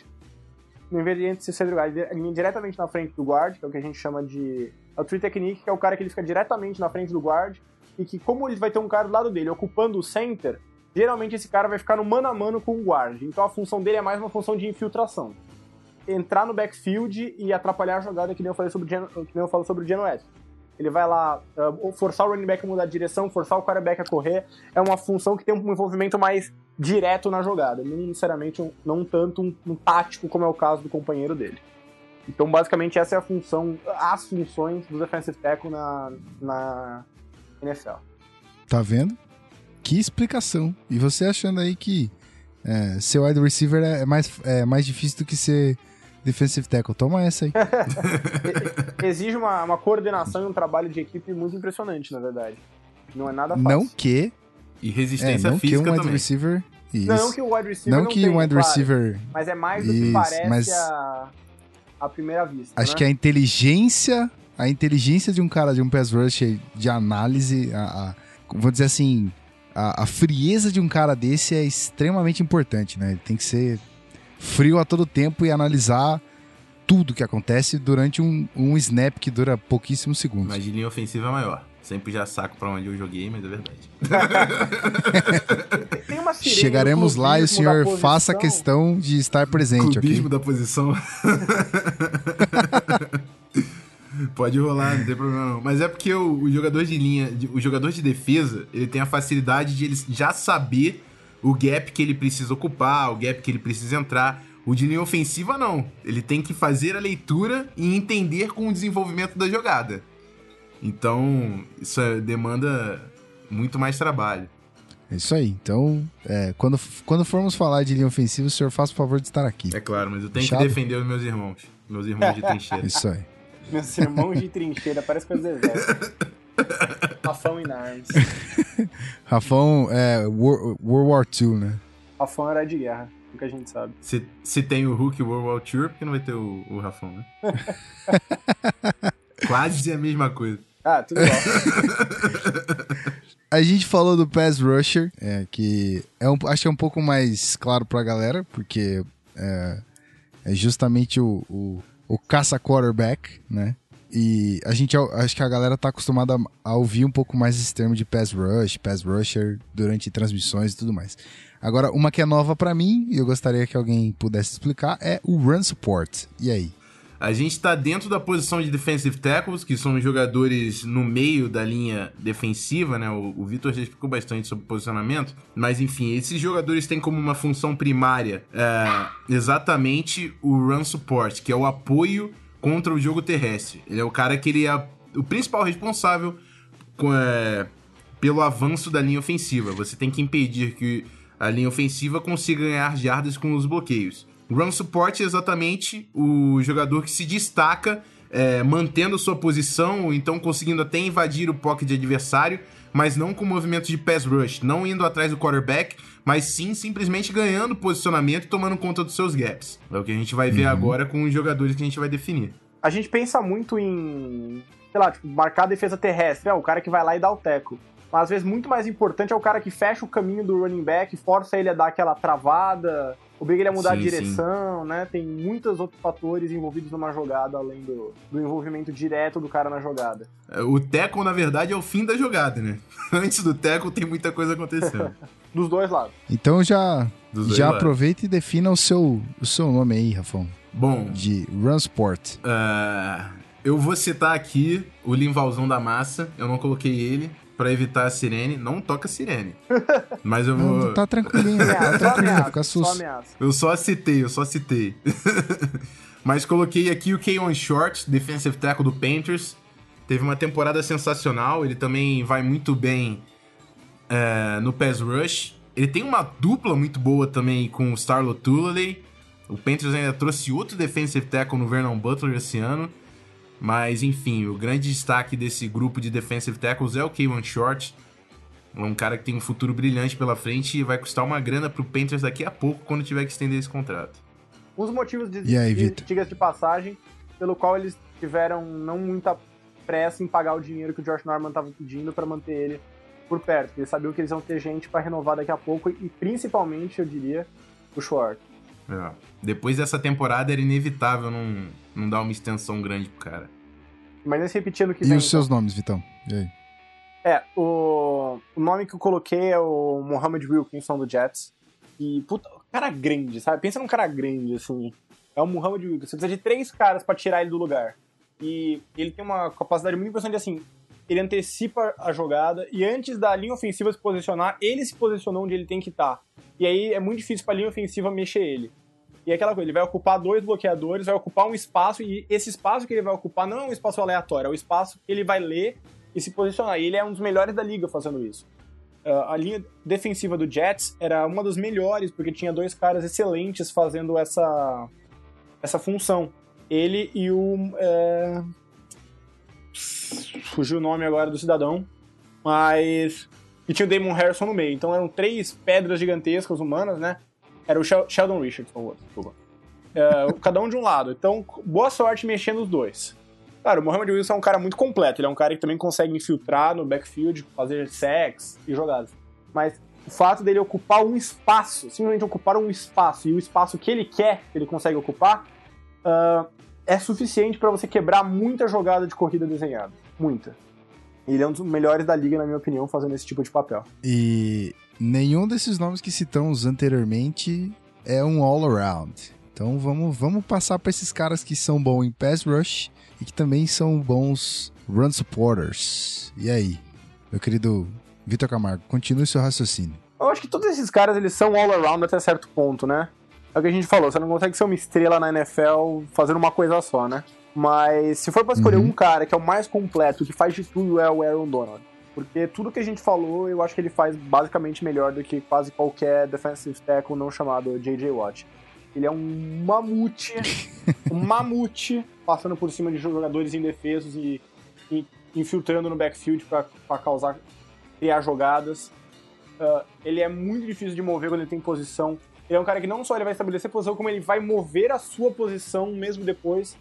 no invés de ser guard, alinha diretamente na frente do guard, que é o que a gente chama de é o tree technique, que é o cara que ele fica diretamente na frente do guard, e que como ele vai ter um cara do lado dele ocupando o center, geralmente esse cara vai ficar no mano a mano com o guard. Então a função dele é mais uma função de infiltração. Entrar no backfield e atrapalhar a jogada que nem eu falei sobre o que nem eu falo sobre o Gen West. Ele vai lá uh, forçar o running back a mudar de direção, forçar o quarterback a correr. É uma função que tem um envolvimento mais direto na jogada, não necessariamente um, não tanto um, um tático como é o caso do companheiro dele. Então, basicamente, essa é a função, as funções do defensive tackle na, na NFL. Tá vendo? Que explicação. E você achando aí que é, ser wide receiver é mais, é mais difícil do que ser defensive tackle. Toma essa aí. Exige uma, uma coordenação e um trabalho de equipe muito impressionante, na verdade. Não é nada fácil. Não que... E resistência é, não física que um wide também. receiver... Isso. Não que o wide receiver não, não que tem, wide claro, receiver... Mas é mais do que isso, parece mas... a, a primeira vista, Acho né? que a inteligência... A inteligência de um cara de um pass rush de análise, a, a vou dizer assim, a, a, frieza de um cara desse é extremamente importante, né? Ele tem que ser frio a todo tempo e analisar tudo que acontece durante um, um snap que dura pouquíssimos segundos. Mas de linha ofensiva é maior. Sempre já saco pra onde eu joguei, mas é verdade. Tem uma Chegaremos lá e o senhor faça questão de estar presente. Clubismo okay? da posição. Pode rolar, não tem problema não. Mas é porque o, o, jogador de linha, o jogador de defesa, ele tem a facilidade de ele já saber o gap que ele precisa ocupar, o gap que ele precisa entrar. O de linha ofensiva, não. Ele tem que fazer a leitura e entender com o desenvolvimento da jogada. Então, isso é, demanda muito mais trabalho. É isso aí. Então, é, quando, quando formos falar de linha ofensiva, o senhor faz o favor de estar aqui. É claro, mas eu tenho Fechado? que defender os meus irmãos. Meus irmãos de trincheira. Isso aí. Meus irmãos de trincheira, parece coisa do exército. Rafão in Arms. Rafão é World, World War II, né? Rafão era de guerra, o que a gente sabe. Se, se tem o Hulk World War II, por que não vai ter o, o Rafão, né? Quase a mesma coisa. Ah, tudo igual. a gente falou do Pass Rusher, é, que é um, acho que é um pouco mais claro pra galera, porque é, é justamente o, o, o caça-quarterback, né? E a gente, acho que a galera tá acostumada a ouvir um pouco mais esse termo de pass rush, pass rusher durante transmissões e tudo mais. Agora, uma que é nova para mim, e eu gostaria que alguém pudesse explicar, é o run support. E aí? A gente está dentro da posição de defensive tackles, que são os jogadores no meio da linha defensiva, né? O, o Vitor já explicou bastante sobre posicionamento, mas enfim, esses jogadores têm como uma função primária é, exatamente o run support, que é o apoio contra o jogo terrestre. Ele é o cara que ele é o principal responsável com, é, pelo avanço da linha ofensiva. Você tem que impedir que a linha ofensiva consiga ganhar jardas com os bloqueios. Run support é exatamente o jogador que se destaca é, mantendo sua posição, então conseguindo até invadir o pocket adversário, mas não com movimento de pass rush, não indo atrás do quarterback, mas sim simplesmente ganhando posicionamento e tomando conta dos seus gaps. É o que a gente vai ver uhum. agora com os jogadores que a gente vai definir. A gente pensa muito em, sei lá, tipo, marcar a defesa terrestre, é o cara que vai lá e dá o teco. Mas às vezes muito mais importante é o cara que fecha o caminho do running back, força ele a dar aquela travada, obriga ele a mudar sim, a direção, sim. né? Tem muitos outros fatores envolvidos numa jogada, além do, do envolvimento direto do cara na jogada. É, o tackle, na verdade, é o fim da jogada, né? Antes do tackle tem muita coisa acontecendo. Dos dois lados. Então já, já aproveita e defina o seu, o seu nome aí, Rafão. Bom. De Runsport. Uh, eu vou citar aqui o Limvalzão da Massa. Eu não coloquei ele para evitar a sirene. Não toca sirene. Mas eu vou. Não, tá tranquilinho, tá tranquilinho, fica susto. Eu só citei, eu só citei. Mas coloquei aqui o Keon Short, defensive tackle do Panthers. Teve uma temporada sensacional. Ele também vai muito bem é, no pass rush. Ele tem uma dupla muito boa também com o Starlo Tulale. O Panthers ainda trouxe outro defensive tackle no Vernon Butler esse ano. Mas, enfim, o grande destaque desse grupo de defensive tackles é o Kayvon Short. É um cara que tem um futuro brilhante pela frente e vai custar uma grana pro Panthers daqui a pouco quando tiver que estender esse contrato. Um dos motivos de, aí, de, de, de passagem pelo qual eles tiveram não muita pressa em pagar o dinheiro que o Josh Norman estava pedindo para manter ele por perto. Eles sabiam que eles iam ter gente para renovar daqui a pouco e principalmente, eu diria, o Short. É. Depois dessa temporada era inevitável não, não dar uma extensão grande pro cara. Mas nesse repetindo que E vem, os seus então. nomes, Vitão? E aí? É, o, o nome que eu coloquei é o Mohamed Wilkinson do Jets. E, puta, cara grande, sabe? Pensa num cara grande, assim. É o Muhammad Wilkerson. Você precisa de três caras para tirar ele do lugar. E ele tem uma capacidade muito impressionante assim. Ele antecipa a jogada e antes da linha ofensiva se posicionar, ele se posicionou onde ele tem que estar. Tá. E aí é muito difícil para a linha ofensiva mexer ele. E é aquela coisa, ele vai ocupar dois bloqueadores, vai ocupar um espaço, e esse espaço que ele vai ocupar não é um espaço aleatório, é o espaço que ele vai ler e se posicionar. E ele é um dos melhores da liga fazendo isso. Uh, a linha defensiva do Jets era uma das melhores, porque tinha dois caras excelentes fazendo essa, essa função. Ele e o. É... Fugiu o nome agora do cidadão. Mas. E tinha o Damon Harrison no meio. Então eram três pedras gigantescas humanas, né? Era o Sheldon Richards, por favor. Desculpa. É, cada um de um lado. Então, boa sorte mexendo os dois. Cara, o Mohamed Wilson é um cara muito completo. Ele é um cara que também consegue infiltrar no backfield, fazer sacks e jogadas. Mas o fato dele ocupar um espaço, simplesmente ocupar um espaço, e o espaço que ele quer que ele consegue ocupar, uh, é suficiente para você quebrar muita jogada de corrida desenhada. Muita. Ele é um dos melhores da liga, na minha opinião, fazendo esse tipo de papel. E nenhum desses nomes que citamos anteriormente é um all-around. Então vamos, vamos passar para esses caras que são bons em pass rush e que também são bons run supporters. E aí, meu querido Vitor Camargo, continue seu raciocínio. Eu acho que todos esses caras eles são all around até certo ponto, né? É o que a gente falou, você não consegue ser uma estrela na NFL fazendo uma coisa só, né? Mas se for para escolher uhum. um cara que é o mais completo, que faz de tudo, é o Aaron Donald. Porque tudo que a gente falou, eu acho que ele faz basicamente melhor do que quase qualquer defensive tackle não chamado J.J. Watt. Ele é um mamute, um mamute, passando por cima de jogadores indefesos e, e infiltrando no backfield para causar, criar jogadas. Uh, ele é muito difícil de mover quando ele tem posição. Ele é um cara que não só ele vai estabelecer posição, como ele vai mover a sua posição mesmo depois.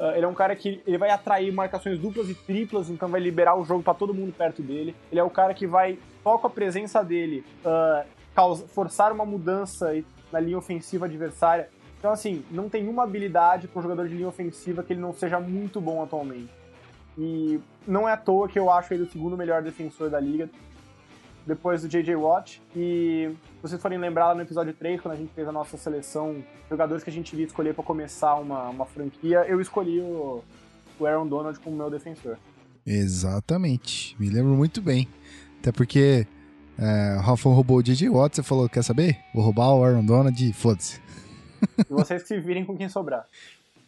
Uh, ele é um cara que ele vai atrair marcações duplas e triplas, então vai liberar o jogo para todo mundo perto dele. Ele é o cara que vai, só com a presença dele, uh, causa, forçar uma mudança na linha ofensiva adversária. Então, assim, não tem uma habilidade para um jogador de linha ofensiva que ele não seja muito bom atualmente. E não é à toa que eu acho ele o segundo melhor defensor da liga, depois do J.J. Watt. E vocês forem lembrar lá no episódio 3, quando a gente fez a nossa seleção, jogadores que a gente ia escolher para começar uma, uma franquia, eu escolhi o, o Aaron Donald como meu defensor. Exatamente. Me lembro muito bem. Até porque é, o Rafão roubou o DJ Watt, você falou, quer saber? Vou roubar o Aaron Donald e foda-se. E vocês que se virem com quem sobrar.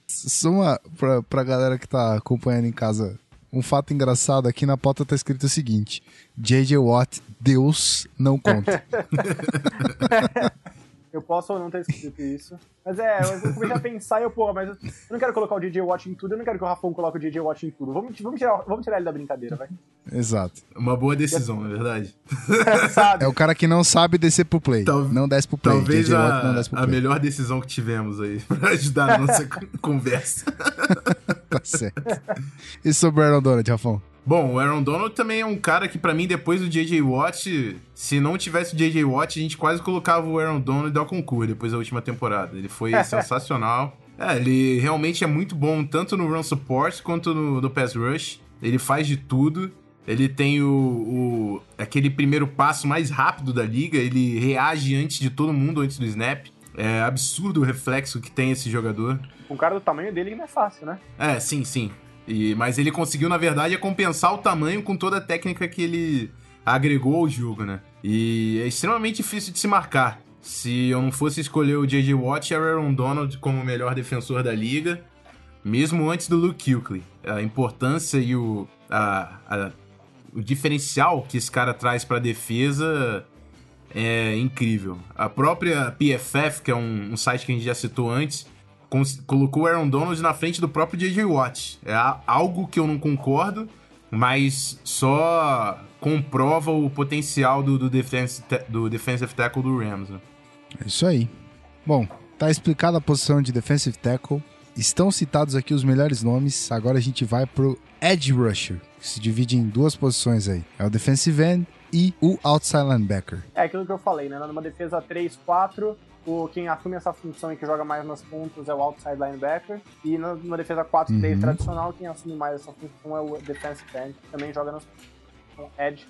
Só uma, pra, pra galera que tá acompanhando em casa, um fato engraçado, aqui na pauta tá escrito o seguinte, J.J. Watt, Deus não conta. Eu posso ou não ter escrito isso. Mas é, eu comecei a pensar e eu, porra, mas eu não quero colocar o DJ Watch em tudo, eu não quero que o Rafão coloque o DJ Watch em tudo. Vamos, vamos, tirar, vamos tirar ele da brincadeira, vai. Exato. Uma boa decisão, na é verdade. é o cara que não sabe descer pro play. Tal, não desce pro play. Talvez DJ a, não desce pro a melhor decisão que tivemos aí pra ajudar a nossa conversa. tá certo. E sobre o Aaron Donald, Rafão? Bom, o Aaron Donald também é um cara que, para mim, depois do J.J. Watt, se não tivesse o J.J. Watt, a gente quase colocava o Aaron Donald ao concurso depois da última temporada. Ele foi sensacional. É, ele realmente é muito bom, tanto no run support quanto no, no pass rush. Ele faz de tudo. Ele tem o, o, aquele primeiro passo mais rápido da liga. Ele reage antes de todo mundo, antes do snap. É absurdo o reflexo que tem esse jogador. Um cara do tamanho dele não é fácil, né? É, sim, sim. E, mas ele conseguiu, na verdade, compensar o tamanho com toda a técnica que ele agregou ao jogo, né? E é extremamente difícil de se marcar. Se eu não fosse escolher o J.J. Watt, era Aaron Donald como o melhor defensor da liga, mesmo antes do Luke Kuechly. A importância e o, a, a, o diferencial que esse cara traz para a defesa é incrível. A própria PFF, que é um, um site que a gente já citou antes, colocou o Aaron Donald na frente do próprio J.J. Watt. É algo que eu não concordo, mas só comprova o potencial do, do, defense, do defensive tackle do Rams. Né? É isso aí. Bom, tá explicada a posição de defensive tackle. Estão citados aqui os melhores nomes. Agora a gente vai pro edge rusher, que se divide em duas posições aí. É o defensive end e o outside linebacker. É aquilo que eu falei, né? Numa defesa 3-4, o, quem assume essa função e que joga mais nas pontas é o outside linebacker. E numa defesa 4-3 uhum. tradicional, quem assume mais essa função é o defensive end, que também joga nas com edge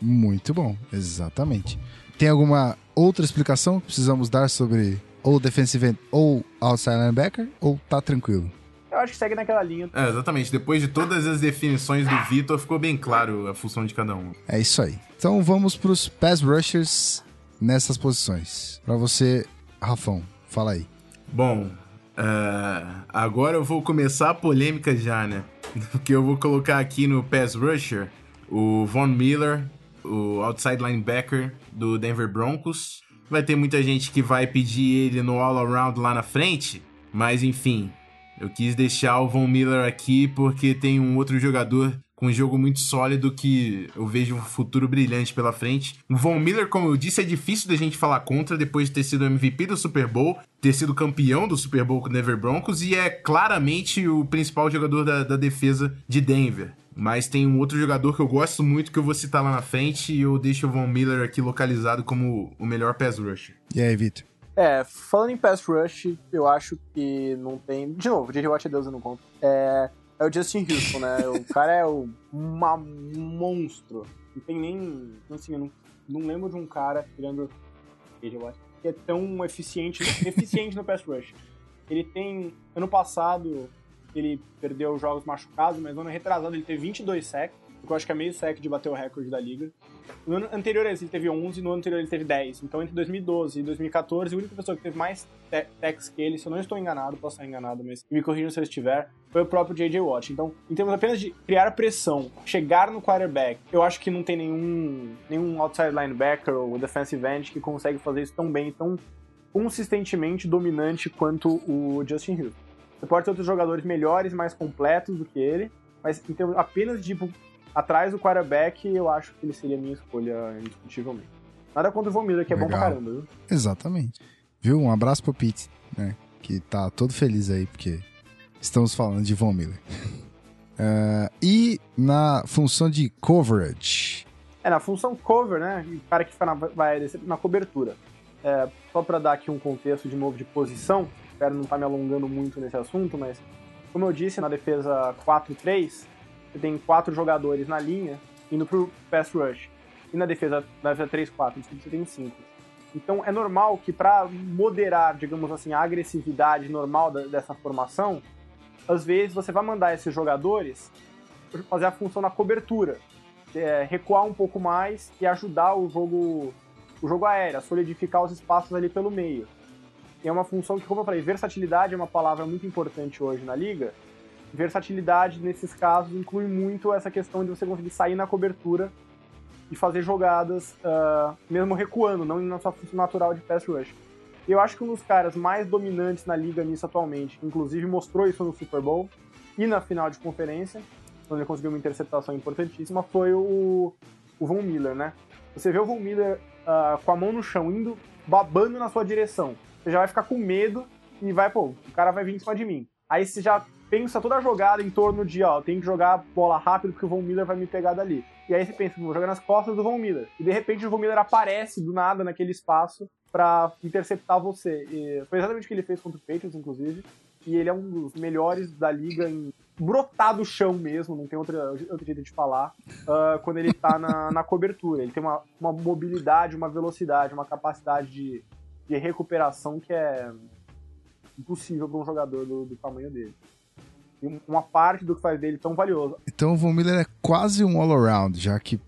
Muito bom, exatamente. Tem alguma outra explicação que precisamos dar sobre ou defensive end ou outside linebacker, ou tá tranquilo? Eu acho que segue naquela linha. É, exatamente. Depois de todas as definições do Vitor, ficou bem claro a função de cada um. É isso aí. Então vamos pros pass rushers nessas posições. Para você, Rafão, fala aí. Bom, uh, agora eu vou começar a polêmica já, né? Porque eu vou colocar aqui no pass rusher o Von Miller, o outside linebacker do Denver Broncos. Vai ter muita gente que vai pedir ele no all-around lá na frente, mas enfim, eu quis deixar o Von Miller aqui porque tem um outro jogador com um jogo muito sólido que eu vejo um futuro brilhante pela frente. O Von Miller, como eu disse, é difícil da gente falar contra depois de ter sido MVP do Super Bowl, ter sido campeão do Super Bowl com o Denver Broncos e é claramente o principal jogador da, da defesa de Denver. Mas tem um outro jogador que eu gosto muito que eu vou citar lá na frente e eu deixo o Von Miller aqui localizado como o melhor pass rusher. E aí, Vitor? É, falando em pass rush, eu acho que não tem. De novo, J.J. Watt é Deus, eu não conto. É, é o Justin Houston, né? o cara é o, uma monstro. Não tem nem. Assim, eu não, não lembro de um cara, tirando J.J. Watt, que é tão eficiente, eficiente no pass rush. Ele tem. Ano passado, ele perdeu jogos machucados, mas no ano retrasado ele teve 22 sacks que eu acho que é meio sec de bater o recorde da liga. No ano anterior ele teve 11, no ano anterior ele teve 10. Então entre 2012 e 2014, a única pessoa que teve mais techs que ele, se eu não estou enganado, posso estar enganado, mas me corrijam se eu estiver, foi o próprio J.J. Watt. Então, em termos apenas de criar pressão, chegar no quarterback, eu acho que não tem nenhum, nenhum outside linebacker ou defensive end que consegue fazer isso tão bem, tão consistentemente dominante quanto o Justin Hill. Você pode ter outros jogadores melhores, mais completos do que ele, mas em termos apenas de tipo, atrás do quarterback, eu acho que ele seria a minha escolha indiscutivelmente. Nada contra o Von Miller, que Legal. é bom pra caramba, viu? Exatamente. Viu? Um abraço pro Pete, né? Que tá todo feliz aí, porque estamos falando de Von Miller. uh, e na função de coverage? É, na função cover, né? O cara que na, vai na cobertura. É, só para dar aqui um contexto de novo de posição, espero não estar tá me alongando muito nesse assunto, mas como eu disse, na defesa 4-3, você tem quatro jogadores na linha indo pro pass rush. E na defesa, na defesa 3-4, você tem cinco. Então é normal que para moderar, digamos assim, a agressividade normal da, dessa formação, às vezes você vai mandar esses jogadores fazer a função na cobertura, é, recuar um pouco mais e ajudar o jogo, o jogo aéreo, solidificar os espaços ali pelo meio. E é uma função que, como eu falei, versatilidade é uma palavra muito importante hoje na liga, versatilidade nesses casos inclui muito essa questão de você conseguir sair na cobertura e fazer jogadas uh, mesmo recuando, não na sua função natural de pass rush. Eu acho que um dos caras mais dominantes na liga nisso atualmente, inclusive mostrou isso no Super Bowl e na final de conferência, quando ele conseguiu uma interceptação importantíssima, foi o, o Von Miller, né? Você vê o Von Miller uh, com a mão no chão, indo, babando na sua direção. Você já vai ficar com medo e vai, pô, o cara vai vir em cima de mim. Aí você já pensa toda a jogada em torno de, ó, tem que jogar bola rápido porque o Von Miller vai me pegar dali. E aí você pensa, vou jogar nas costas do Von Miller. E de repente o Von Miller aparece do nada naquele espaço para interceptar você. E foi exatamente o que ele fez contra o Patriots, inclusive. E ele é um dos melhores da liga em brotar do chão mesmo, não tem outra, outro jeito de falar, uh, quando ele tá na, na cobertura. Ele tem uma, uma mobilidade, uma velocidade, uma capacidade de, de recuperação que é impossível para um jogador do, do tamanho dele uma parte do que faz dele tão valioso. Então o Von Miller é quase um all-around, já que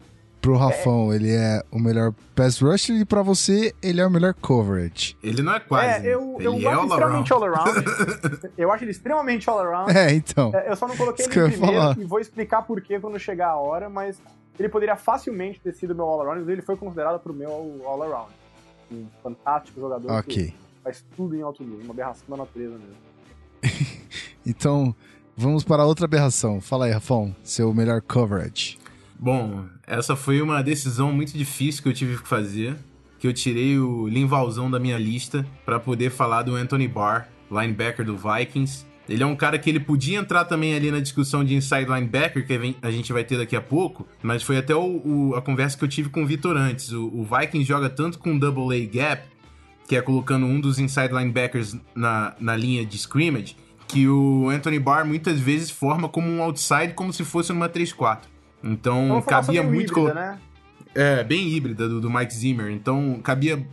pro Rafão é. ele é o melhor pass rusher e pra você ele é o melhor coverage. Ele não é quase. É, eu, eu é acho all extremamente all-around. eu acho ele extremamente all-around. É, então. É, eu só não coloquei ele primeiro falar. e vou explicar por que quando chegar a hora, mas ele poderia facilmente ter sido meu all-around, ele foi considerado pro meu all-around. Um fantástico jogador Ok. faz tudo em alto nível, uma aberração da natureza mesmo. então, Vamos para outra aberração. Fala aí, Rafão, seu melhor coverage. Bom, essa foi uma decisão muito difícil que eu tive que fazer. Que eu tirei o Linvalzão da minha lista para poder falar do Anthony Barr, linebacker do Vikings. Ele é um cara que ele podia entrar também ali na discussão de inside linebacker, que a gente vai ter daqui a pouco, mas foi até o, o, a conversa que eu tive com o Vitor antes. O, o Vikings joga tanto com double A gap, que é colocando um dos inside linebackers na, na linha de scrimmage, que o Anthony Barr muitas vezes forma como um outside, como se fosse numa 3-4. Então cabia muito. Híbrida, né? É, bem híbrida do, do Mike Zimmer. Então cabia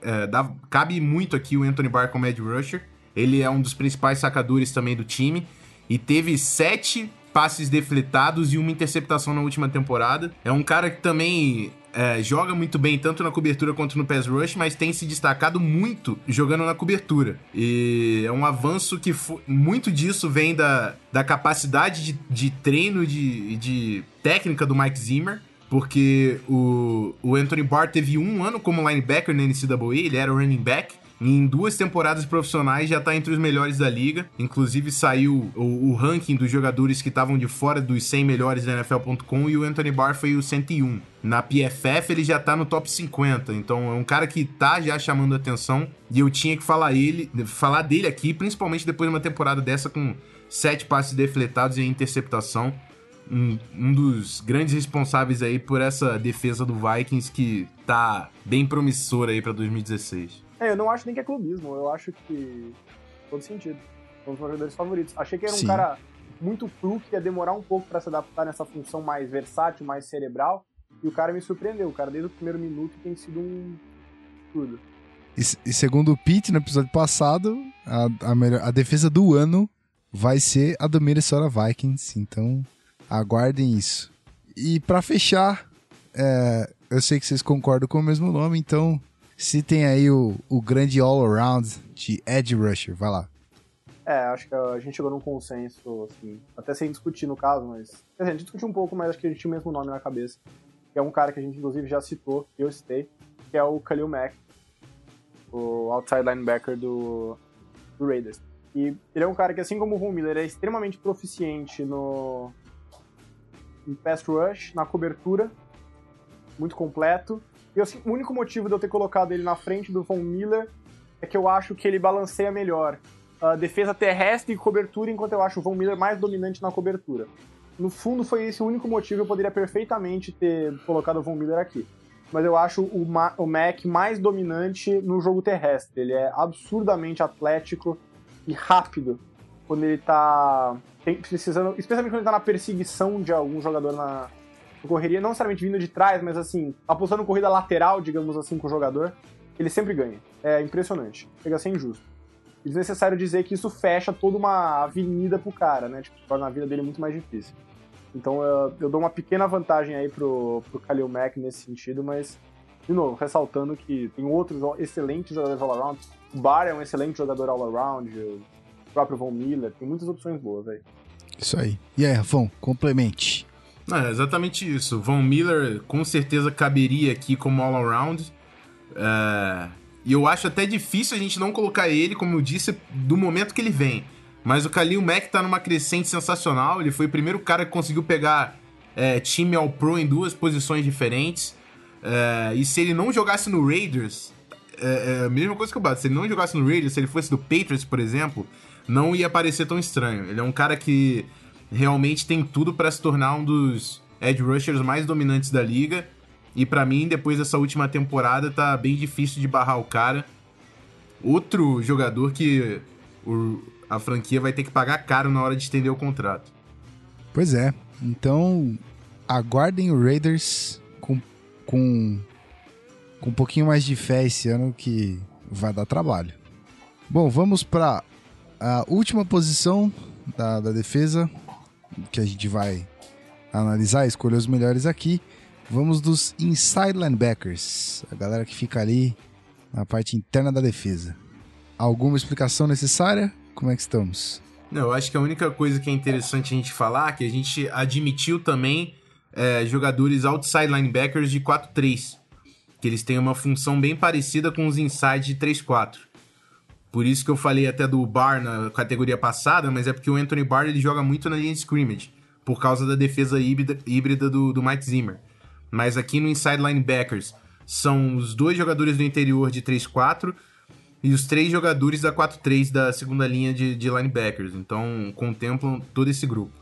é, dá, cabe muito aqui o Anthony Barr como edge rusher. Ele é um dos principais sacadores também do time. E teve sete passes defletados e uma interceptação na última temporada. É um cara que também é, joga muito bem, tanto na cobertura quanto no pass rush, mas tem se destacado muito jogando na cobertura. E é um avanço que muito disso vem da, da capacidade de, de treino de, de técnica do Mike Zimmer. Porque o, o Anthony Barr teve um ano como linebacker na NCAA, ele era running back, em duas temporadas profissionais já está entre os melhores da liga. Inclusive saiu o, o ranking dos jogadores que estavam de fora dos 100 melhores da NFL.com e o Anthony Barr foi o 101. Na PFF ele já está no top 50, então é um cara que tá já chamando atenção e eu tinha que falar ele, falar dele aqui, principalmente depois de uma temporada dessa com sete passes defletados e interceptação. Um, um, dos grandes responsáveis aí por essa defesa do Vikings que tá bem promissora aí para 2016. É, eu não acho nem que é clubismo, eu acho que. todo sentido. Um dos meus jogadores favoritos. Achei que era um Sim. cara muito cru, que ia demorar um pouco para se adaptar nessa função mais versátil, mais cerebral. E o cara me surpreendeu. O cara, desde o primeiro minuto, tem sido um. tudo. E, e segundo o Pete, no episódio passado, a, a, melhor, a defesa do ano vai ser a do Minnesota Vikings. Então, aguardem isso. E para fechar, é, eu sei que vocês concordam com o mesmo nome, então Citem aí o, o grande all-around de Edge Rusher, vai lá. É, acho que a gente chegou num consenso, assim, até sem discutir no caso, mas. A gente discutiu um pouco, mas acho que a gente tinha o mesmo nome na cabeça. Que é um cara que a gente, inclusive, já citou, eu citei, que é o Khalil Mack, o outside linebacker do, do Raiders. E ele é um cara que, assim como o Von Miller, é extremamente proficiente no em pass rush, na cobertura, muito completo, e assim, o único motivo de eu ter colocado ele na frente do Von Miller é que eu acho que ele balanceia melhor a defesa terrestre e cobertura, enquanto eu acho o Von Miller mais dominante na cobertura. No fundo, foi esse o único motivo. Eu poderia perfeitamente ter colocado o Von Miller aqui. Mas eu acho o, Ma o Mac mais dominante no jogo terrestre. Ele é absurdamente atlético e rápido quando ele tá precisando, especialmente quando ele tá na perseguição de algum jogador na, correria, não necessariamente vindo de trás, mas assim, apostando corrida lateral, digamos assim, com o jogador, ele sempre ganha. É impressionante. Chega a ser injusto. E desnecessário dizer que isso fecha toda uma avenida pro cara, né? Tipo, torna a vida dele muito mais difícil. Então eu, eu dou uma pequena vantagem aí pro, pro Khalil Mack nesse sentido, mas, de novo, ressaltando que tem outros excelentes jogadores all-around. O Bar é um excelente jogador all-around, o próprio Von Miller, tem muitas opções boas aí. Isso aí. E aí, Rafão, complemente. É exatamente isso. Von Miller com certeza caberia aqui como all-around. É... E eu acho até difícil a gente não colocar ele, como eu disse, do momento que ele vem. Mas o Khalil Mack tá numa crescente sensacional. Ele foi o primeiro cara que conseguiu pegar é, time All Pro em duas posições diferentes. É, e se ele não jogasse no Raiders, é, é, a mesma coisa que eu bato. Se ele não jogasse no Raiders, se ele fosse do Patriots, por exemplo, não ia parecer tão estranho. Ele é um cara que realmente tem tudo para se tornar um dos edge rushers mais dominantes da liga. E para mim, depois dessa última temporada, tá bem difícil de barrar o cara. Outro jogador que o, a franquia vai ter que pagar caro na hora de estender o contrato. Pois é. Então, aguardem o Raiders com, com, com um pouquinho mais de fé esse ano que vai dar trabalho. Bom, vamos para a última posição da, da defesa, que a gente vai analisar, escolher os melhores aqui. Vamos dos inside linebackers, a galera que fica ali na parte interna da defesa. Alguma explicação necessária? Como é que estamos? Não, eu acho que a única coisa que é interessante a gente falar é que a gente admitiu também é, jogadores outside linebackers de 4-3, que eles têm uma função bem parecida com os inside de 3-4. Por isso que eu falei até do Bar na categoria passada, mas é porque o Anthony Barr ele joga muito na linha de scrimmage, por causa da defesa híbrida, híbrida do, do Mike Zimmer. Mas aqui no inside linebackers são os dois jogadores do interior de 3-4 e os três jogadores da 4-3 da segunda linha de, de linebackers. Então contemplam todo esse grupo.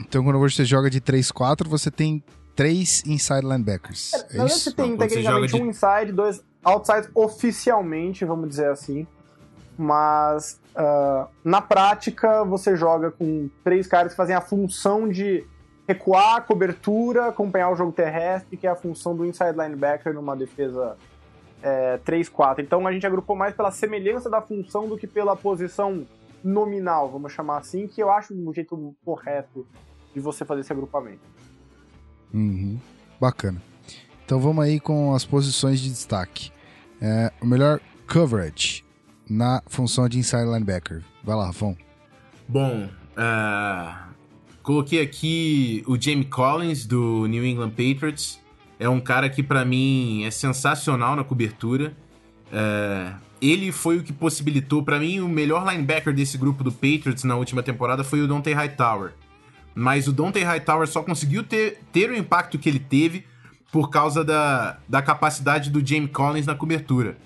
Então quando você joga de 3-4, você tem três inside linebackers. É, é isso? Você tem Não, tecnicamente você um inside, dois outside oficialmente, vamos dizer assim mas uh, na prática você joga com três caras que fazem a função de recuar, cobertura, acompanhar o jogo terrestre, que é a função do inside linebacker numa defesa é, 3-4. Então a gente agrupou mais pela semelhança da função do que pela posição nominal, vamos chamar assim, que eu acho um jeito correto de você fazer esse agrupamento. Uhum. Bacana. Então vamos aí com as posições de destaque. É, o melhor coverage na função de inside linebacker. Vai lá, Rafão. Bom, uh, coloquei aqui o Jamie Collins do New England Patriots. É um cara que para mim é sensacional na cobertura. Uh, ele foi o que possibilitou, para mim, o melhor linebacker desse grupo do Patriots na última temporada foi o Dante Hightower. Mas o Dante Hightower só conseguiu ter, ter o impacto que ele teve por causa da, da capacidade do Jamie Collins na cobertura.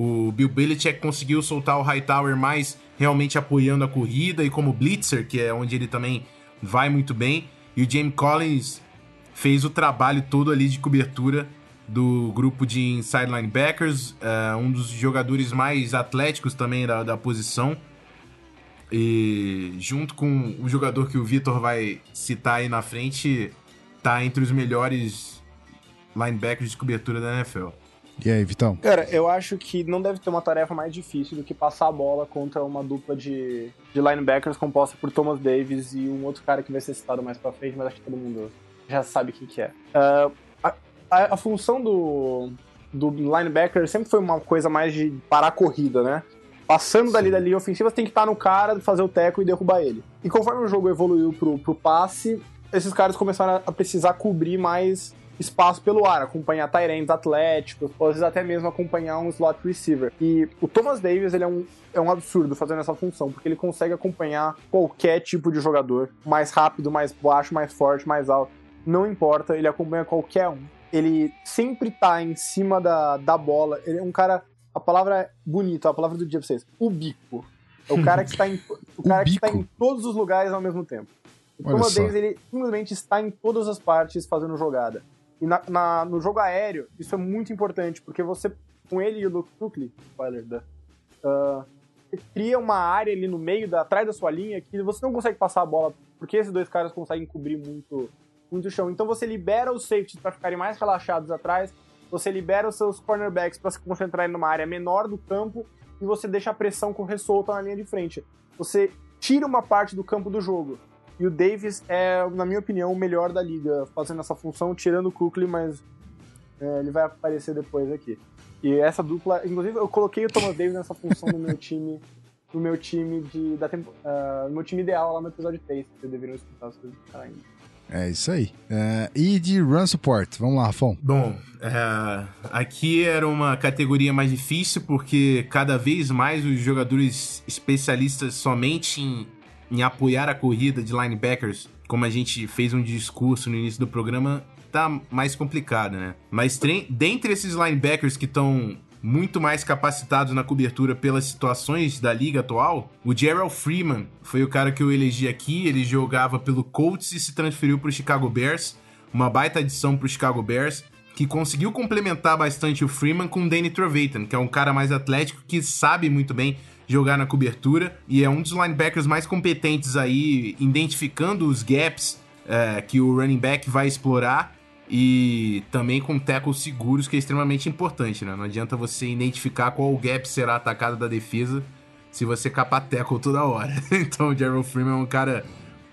O Bill Belichick conseguiu soltar o Hightower mais realmente apoiando a corrida e como blitzer, que é onde ele também vai muito bem. E o Jamie Collins fez o trabalho todo ali de cobertura do grupo de inside linebackers, uh, um dos jogadores mais atléticos também da, da posição. E junto com o jogador que o Vitor vai citar aí na frente, tá entre os melhores linebackers de cobertura da NFL. E aí, Vitão? Cara, eu acho que não deve ter uma tarefa mais difícil do que passar a bola contra uma dupla de, de linebackers composta por Thomas Davis e um outro cara que vai ser citado mais pra frente, mas acho que todo mundo já sabe quem que é. Uh, a, a, função do, do linebacker sempre foi uma coisa mais de parar a corrida, né? Passando dali da linha ofensiva, você tem que estar no cara, fazer o teco e derrubar ele. E conforme o jogo evoluiu pro, pro passe, esses caras começaram a precisar cobrir mais espaço pelo ar, acompanhar Tyrants atléticos, ou às vezes até mesmo acompanhar um slot receiver. E o Thomas Davis, ele é um, é um absurdo fazendo essa função, porque ele consegue acompanhar qualquer tipo de jogador, mais rápido, mais baixo, mais forte, mais alto. Não importa, ele acompanha qualquer um ele sempre tá em cima da, da bola. Ele é um cara. A palavra é bonita, a palavra do dia pra vocês. O bico. É o cara que está em, o cara o que está em todos os lugares ao mesmo tempo. O Thomas Davis, ele simplesmente está em todas as partes fazendo jogada. E na, na, no jogo aéreo, isso é muito importante, porque você, com ele e o Luke Kuechly, spoiler, da, uh, cria uma área ali no meio, da, atrás da sua linha, que você não consegue passar a bola, porque esses dois caras conseguem cobrir muito muito chão. Então você libera os safeties para ficarem mais relaxados atrás, você libera os seus cornerbacks para se concentrarem numa área menor do campo e você deixa a pressão correr solta na linha de frente. Você tira uma parte do campo do jogo. E o Davis é, na minha opinião, o melhor da liga fazendo essa função, tirando o Kukli, mas é, ele vai aparecer depois aqui. E essa dupla, inclusive eu coloquei o Thomas Davis nessa função no meu time, no meu time de da tempo, uh, no meu time ideal lá no episódio 3, que vocês deveriam escutar se vocês ainda. É isso aí. É, e de Run Support, vamos lá, Rafão. Bom, é, aqui era uma categoria mais difícil porque cada vez mais os jogadores especialistas somente em, em apoiar a corrida de linebackers, como a gente fez um discurso no início do programa, tá mais complicado, né? Mas dentre esses linebackers que estão muito mais capacitados na cobertura pelas situações da liga atual, o Gerald Freeman foi o cara que eu elegi aqui. Ele jogava pelo Colts e se transferiu para o Chicago Bears, uma baita adição para o Chicago Bears, que conseguiu complementar bastante o Freeman com o Danny Trevathan, que é um cara mais atlético que sabe muito bem jogar na cobertura e é um dos linebackers mais competentes aí, identificando os gaps é, que o running back vai explorar e também com tackles seguros, que é extremamente importante, né? Não adianta você identificar qual gap será atacado da defesa se você capar tackle toda hora. então o Gerald Freeman é um cara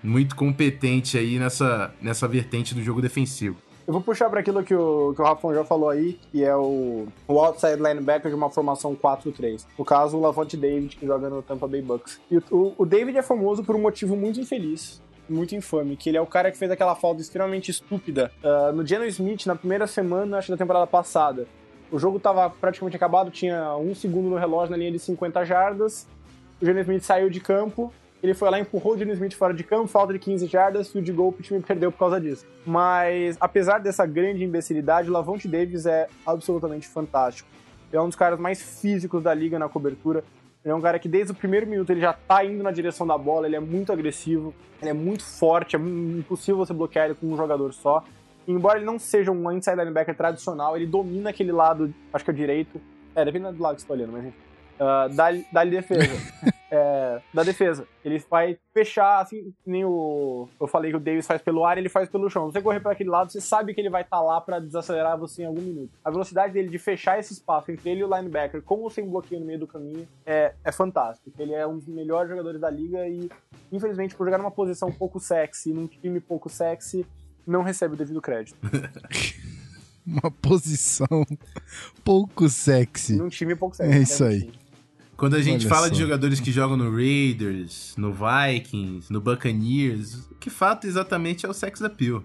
muito competente aí nessa, nessa vertente do jogo defensivo. Eu vou puxar para aquilo que o, que o já falou aí, que é o, o outside linebacker de uma formação 4-3. No caso, o Lavonte David, que joga no Tampa Bay Bucks. E o, o David é famoso por um motivo muito infeliz, muito infame, que ele é o cara que fez aquela falta extremamente estúpida uh, no Geno Smith na primeira semana, acho da temporada passada. O jogo estava praticamente acabado, tinha um segundo no relógio na linha de 50 jardas. O Geno Smith saiu de campo, ele foi lá, empurrou o Geno Smith fora de campo, falta de 15 jardas, field goal, o time perdeu por causa disso. Mas, apesar dessa grande imbecilidade, o Lavonte Davis é absolutamente fantástico. Ele é um dos caras mais físicos da liga na cobertura. Ele é um cara que desde o primeiro minuto ele já tá indo na direção da bola, ele é muito agressivo, ele é muito forte, é impossível você bloquear ele com um jogador só. E, embora ele não seja um inside linebacker tradicional, ele domina aquele lado, acho que é o direito. É, depende do lado que você tá olhando, mas enfim. Uh, dá-lhe defesa. é, da defesa. Ele vai fechar, assim, nem o. Eu falei que o Davis faz pelo ar, ele faz pelo chão. Você correr para aquele lado, você sabe que ele vai estar tá lá para desacelerar você em algum minuto. A velocidade dele de fechar esse espaço entre ele e o linebacker, como sem bloqueio no meio do caminho, é, é fantástico. Ele é um dos melhores jogadores da liga e, infelizmente, por jogar numa posição pouco sexy, num time pouco sexy, não recebe o devido crédito. uma posição pouco sexy. Num time pouco sexy. É isso aí. Quando a gente Olha fala só. de jogadores que jogam no Raiders, no Vikings, no Buccaneers, o que falta exatamente é o sex appeal.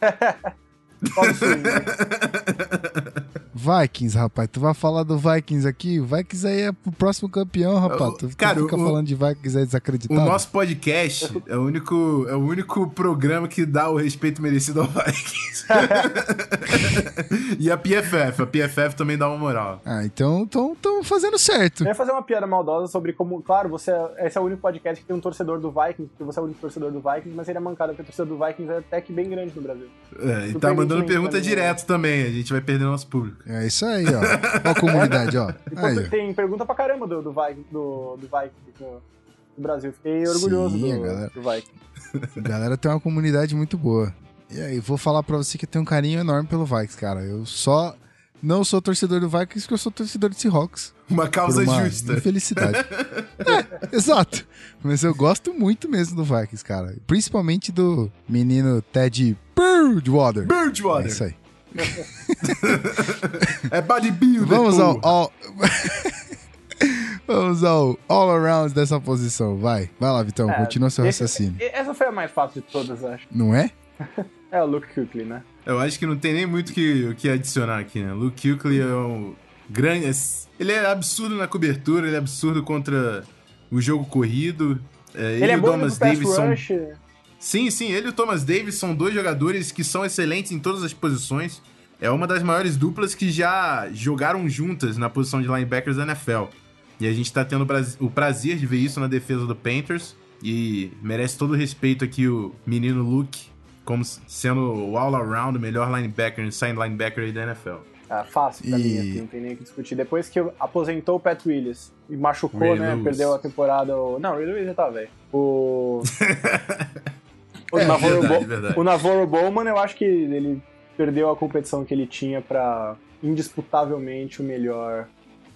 Vikings, rapaz. Tu vai falar do Vikings aqui? O Vikings aí é pro próximo campeão, rapaz. Tu, Cara, tu fica o, falando de Vikings aí desacreditado. O nosso podcast é o único, é o único programa que dá o respeito merecido ao Vikings. e a PFF. A PFF também dá uma moral. Ah, então estão fazendo certo. Eu ia fazer uma piada maldosa sobre como, claro, você é, esse é o único podcast que tem um torcedor do Vikings, porque você é o único torcedor do Vikings, mas ele é mancado, porque o torcedor do Vikings é até que bem grande no Brasil. É, e tá mandando pergunta direto também. A gente vai perder nosso público. É isso aí, ó. Ó a comunidade, ó. Aí, tem pergunta pra caramba do, do Vikings do, do, do, do Brasil. Fiquei orgulhoso Sim, do, galera, do Vikings. A galera tem uma comunidade muito boa. E aí, vou falar pra você que eu tenho um carinho enorme pelo Vikings, cara. Eu só não sou torcedor do Vikings porque eu sou torcedor de Seahawks. Uma causa uma justa. Felicidade. é, exato. Mas eu gosto muito mesmo do Vikings, cara. Principalmente do menino Ted Birdwater. Birdwater. É isso aí. É bodybuilder. Vamos ao, ao... Vamos ao all around dessa posição. Vai. Vai lá, Vitão. É, continua seu esse, raciocínio. Essa foi a mais fácil de todas, acho. Não é? é o Luke Kuechly, né? Eu acho que não tem nem muito o que, que adicionar aqui, né? Luke Kuechly é um grande... Ele é absurdo na cobertura, ele é absurdo contra o jogo corrido. É, ele, ele é bom Thomas Davidson. Rush. Sim, sim, ele e o Thomas Davis são dois jogadores que são excelentes em todas as posições. É uma das maiores duplas que já jogaram juntas na posição de linebackers da NFL. E a gente está tendo o prazer de ver isso na defesa do Panthers. E merece todo o respeito aqui o menino Luke, como sendo o all-around, melhor linebacker, inside linebacker aí da NFL. Ah, fácil pra e... mim, assim, não tem nem o que discutir. Depois que aposentou o Pat Willis e machucou, Ray né? Lewis. Perdeu a temporada. Não, o Ray Lewis já tá velho. O. O, é, Navarro verdade, verdade. o Navarro Bowman, eu acho que ele perdeu a competição que ele tinha para indisputavelmente o melhor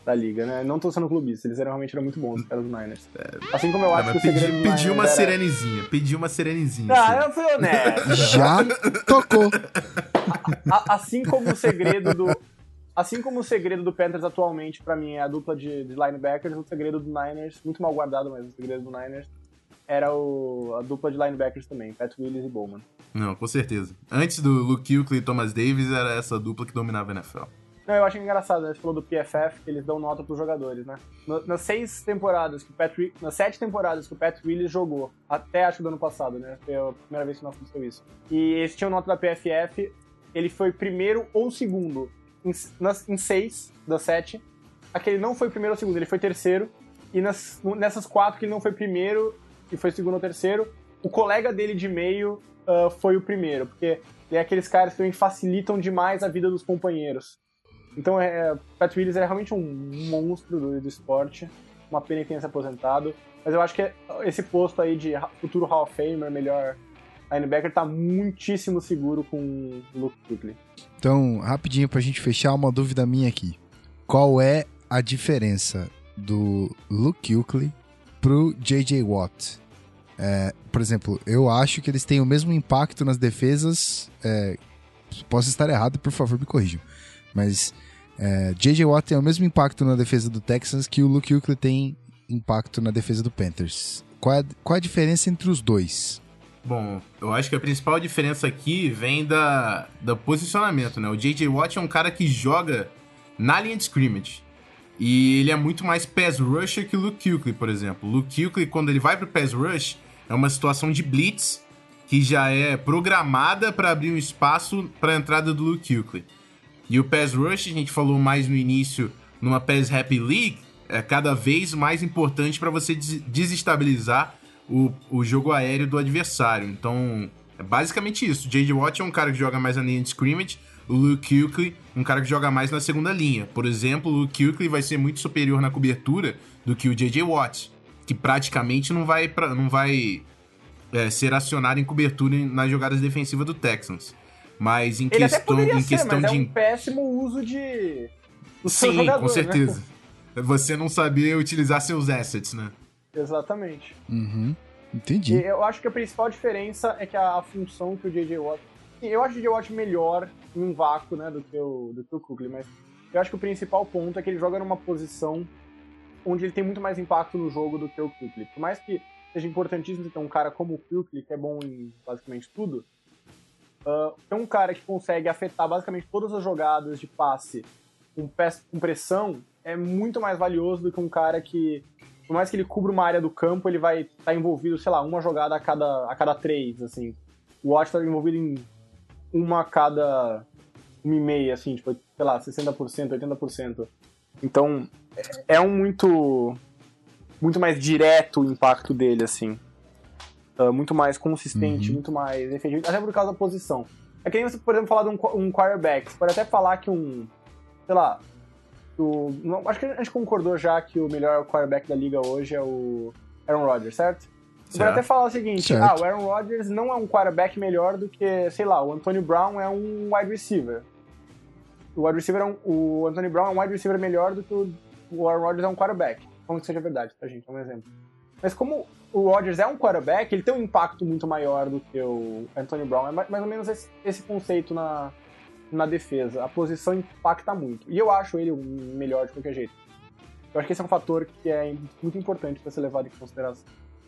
da liga, né? Não tô sendo clubista, eles eram, realmente eram muito bons, os caras do Niners. É, assim como eu acho que o segredo pedi, do Pediu uma era... sirenezinha, pediu uma sirenezinha. Ah, assim. eu fui honesto. Já tocou. A, a, assim como o segredo do... Assim como o segredo do Panthers atualmente, para mim, é a dupla de, de linebackers, o segredo do Niners, muito mal guardado, mas o segredo do Niners era o, a dupla de linebackers também, Pat Willis e Bowman. Não, com certeza. Antes do Luke Kuechly e Thomas Davis, era essa dupla que dominava a NFL. Não, eu acho engraçado, né? Você falou do PFF, que eles dão nota pros jogadores, né? Nas seis temporadas que o Pat nas sete temporadas que o Pat Willis jogou, até acho do ano passado, né? Foi a primeira vez que nós aconteceu isso. E esse tinha nota da PFF, ele foi primeiro ou segundo em, nas, em seis das sete. Aquele não foi primeiro ou segundo, ele foi terceiro. E nas, nessas quatro que ele não foi primeiro, que foi segundo ou terceiro. O colega dele de meio uh, foi o primeiro, porque é aqueles caras que também facilitam demais a vida dos companheiros. Então, é, Pat Willis é realmente um monstro do, do esporte. Uma pena que tenha se aposentado. Mas eu acho que esse posto aí de futuro Hall of Famer, melhor linebacker, tá muitíssimo seguro com o Luke Kuechly. Então, rapidinho pra gente fechar, uma dúvida minha aqui. Qual é a diferença do Luke Kuechly pro J.J. Watt. É, por exemplo, eu acho que eles têm o mesmo impacto nas defesas. É, posso estar errado, por favor, me corrijam. Mas é, J.J. Watt tem o mesmo impacto na defesa do Texans que o Luke Kuechly tem impacto na defesa do Panthers. Qual é, qual é a diferença entre os dois? Bom, eu acho que a principal diferença aqui vem da, do posicionamento, né? O J.J. Watt é um cara que joga na linha de scrimmage. E ele é muito mais pass rusher que o Luke Kuechly, por exemplo. O Luke Kuechly, quando ele vai pro pass rush, é uma situação de blitz que já é programada para abrir um espaço para a entrada do Luke Kuechly. E o pass rush, a gente falou mais no início, numa pass happy league, é cada vez mais importante para você desestabilizar o, o jogo aéreo do adversário. Então, é basicamente isso. J.J. Watt é um cara que joga mais na linha de scrimmage, o Luke Kuechly, um cara que joga mais na segunda linha. Por exemplo, o Luke Kuechly vai ser muito superior na cobertura do que o J.J. Watt. que praticamente não vai, pra, não vai é, ser acionado em cobertura nas jogadas defensivas do Texans. Mas em Ele questão, em ser, questão mas de. é um péssimo uso de. Sim, jogador, com né? certeza. Você não saber utilizar seus assets, né? Exatamente. Uhum. E Entendi. eu acho que a principal diferença é que a, a função que o J.J. Watt. Eu acho o J.J. Watt melhor um vácuo, né, do que o, do que o mas eu acho que o principal ponto é que ele joga numa posição onde ele tem muito mais impacto no jogo do que o Kukli. Por mais que seja importantíssimo ter um cara como o Kukli, que é bom em basicamente tudo, uh, um cara que consegue afetar basicamente todas as jogadas de passe com, com pressão é muito mais valioso do que um cara que, por mais que ele cubra uma área do campo, ele vai estar envolvido, sei lá, uma jogada a cada, a cada três, assim. O Watt tá envolvido em uma a cada uma e meia, assim, tipo, sei lá, 60%, 80%. Então, é- um muito muito mais direto o impacto dele, assim. Ah, muito mais consistente, Uhum. muito mais efetivo, até por causa da posição. É que nem você, por exemplo, falar de um, um quarterback. Você pode até falar que um, sei lá, o, acho que a gente concordou já que o melhor quarterback da liga hoje é o Aaron Rodgers, certo? Você pode Certo. até falar o seguinte, Certo. ah, o Aaron Rodgers não é um quarterback melhor do que, sei lá, o Antonio Brown é um wide receiver. O wide receiver é um, o Antonio Brown é um wide receiver melhor do que o, o Aaron Rodgers é um quarterback. Como que seja verdade, tá, gente? É um exemplo. Mas como o Rodgers é um quarterback, ele tem um impacto muito maior do que o Antonio Brown. É ma- mais ou menos esse, esse conceito na, na defesa. A posição impacta muito. E eu acho ele melhor de qualquer jeito. Eu acho que esse é um fator que é muito importante para ser levado em consideração.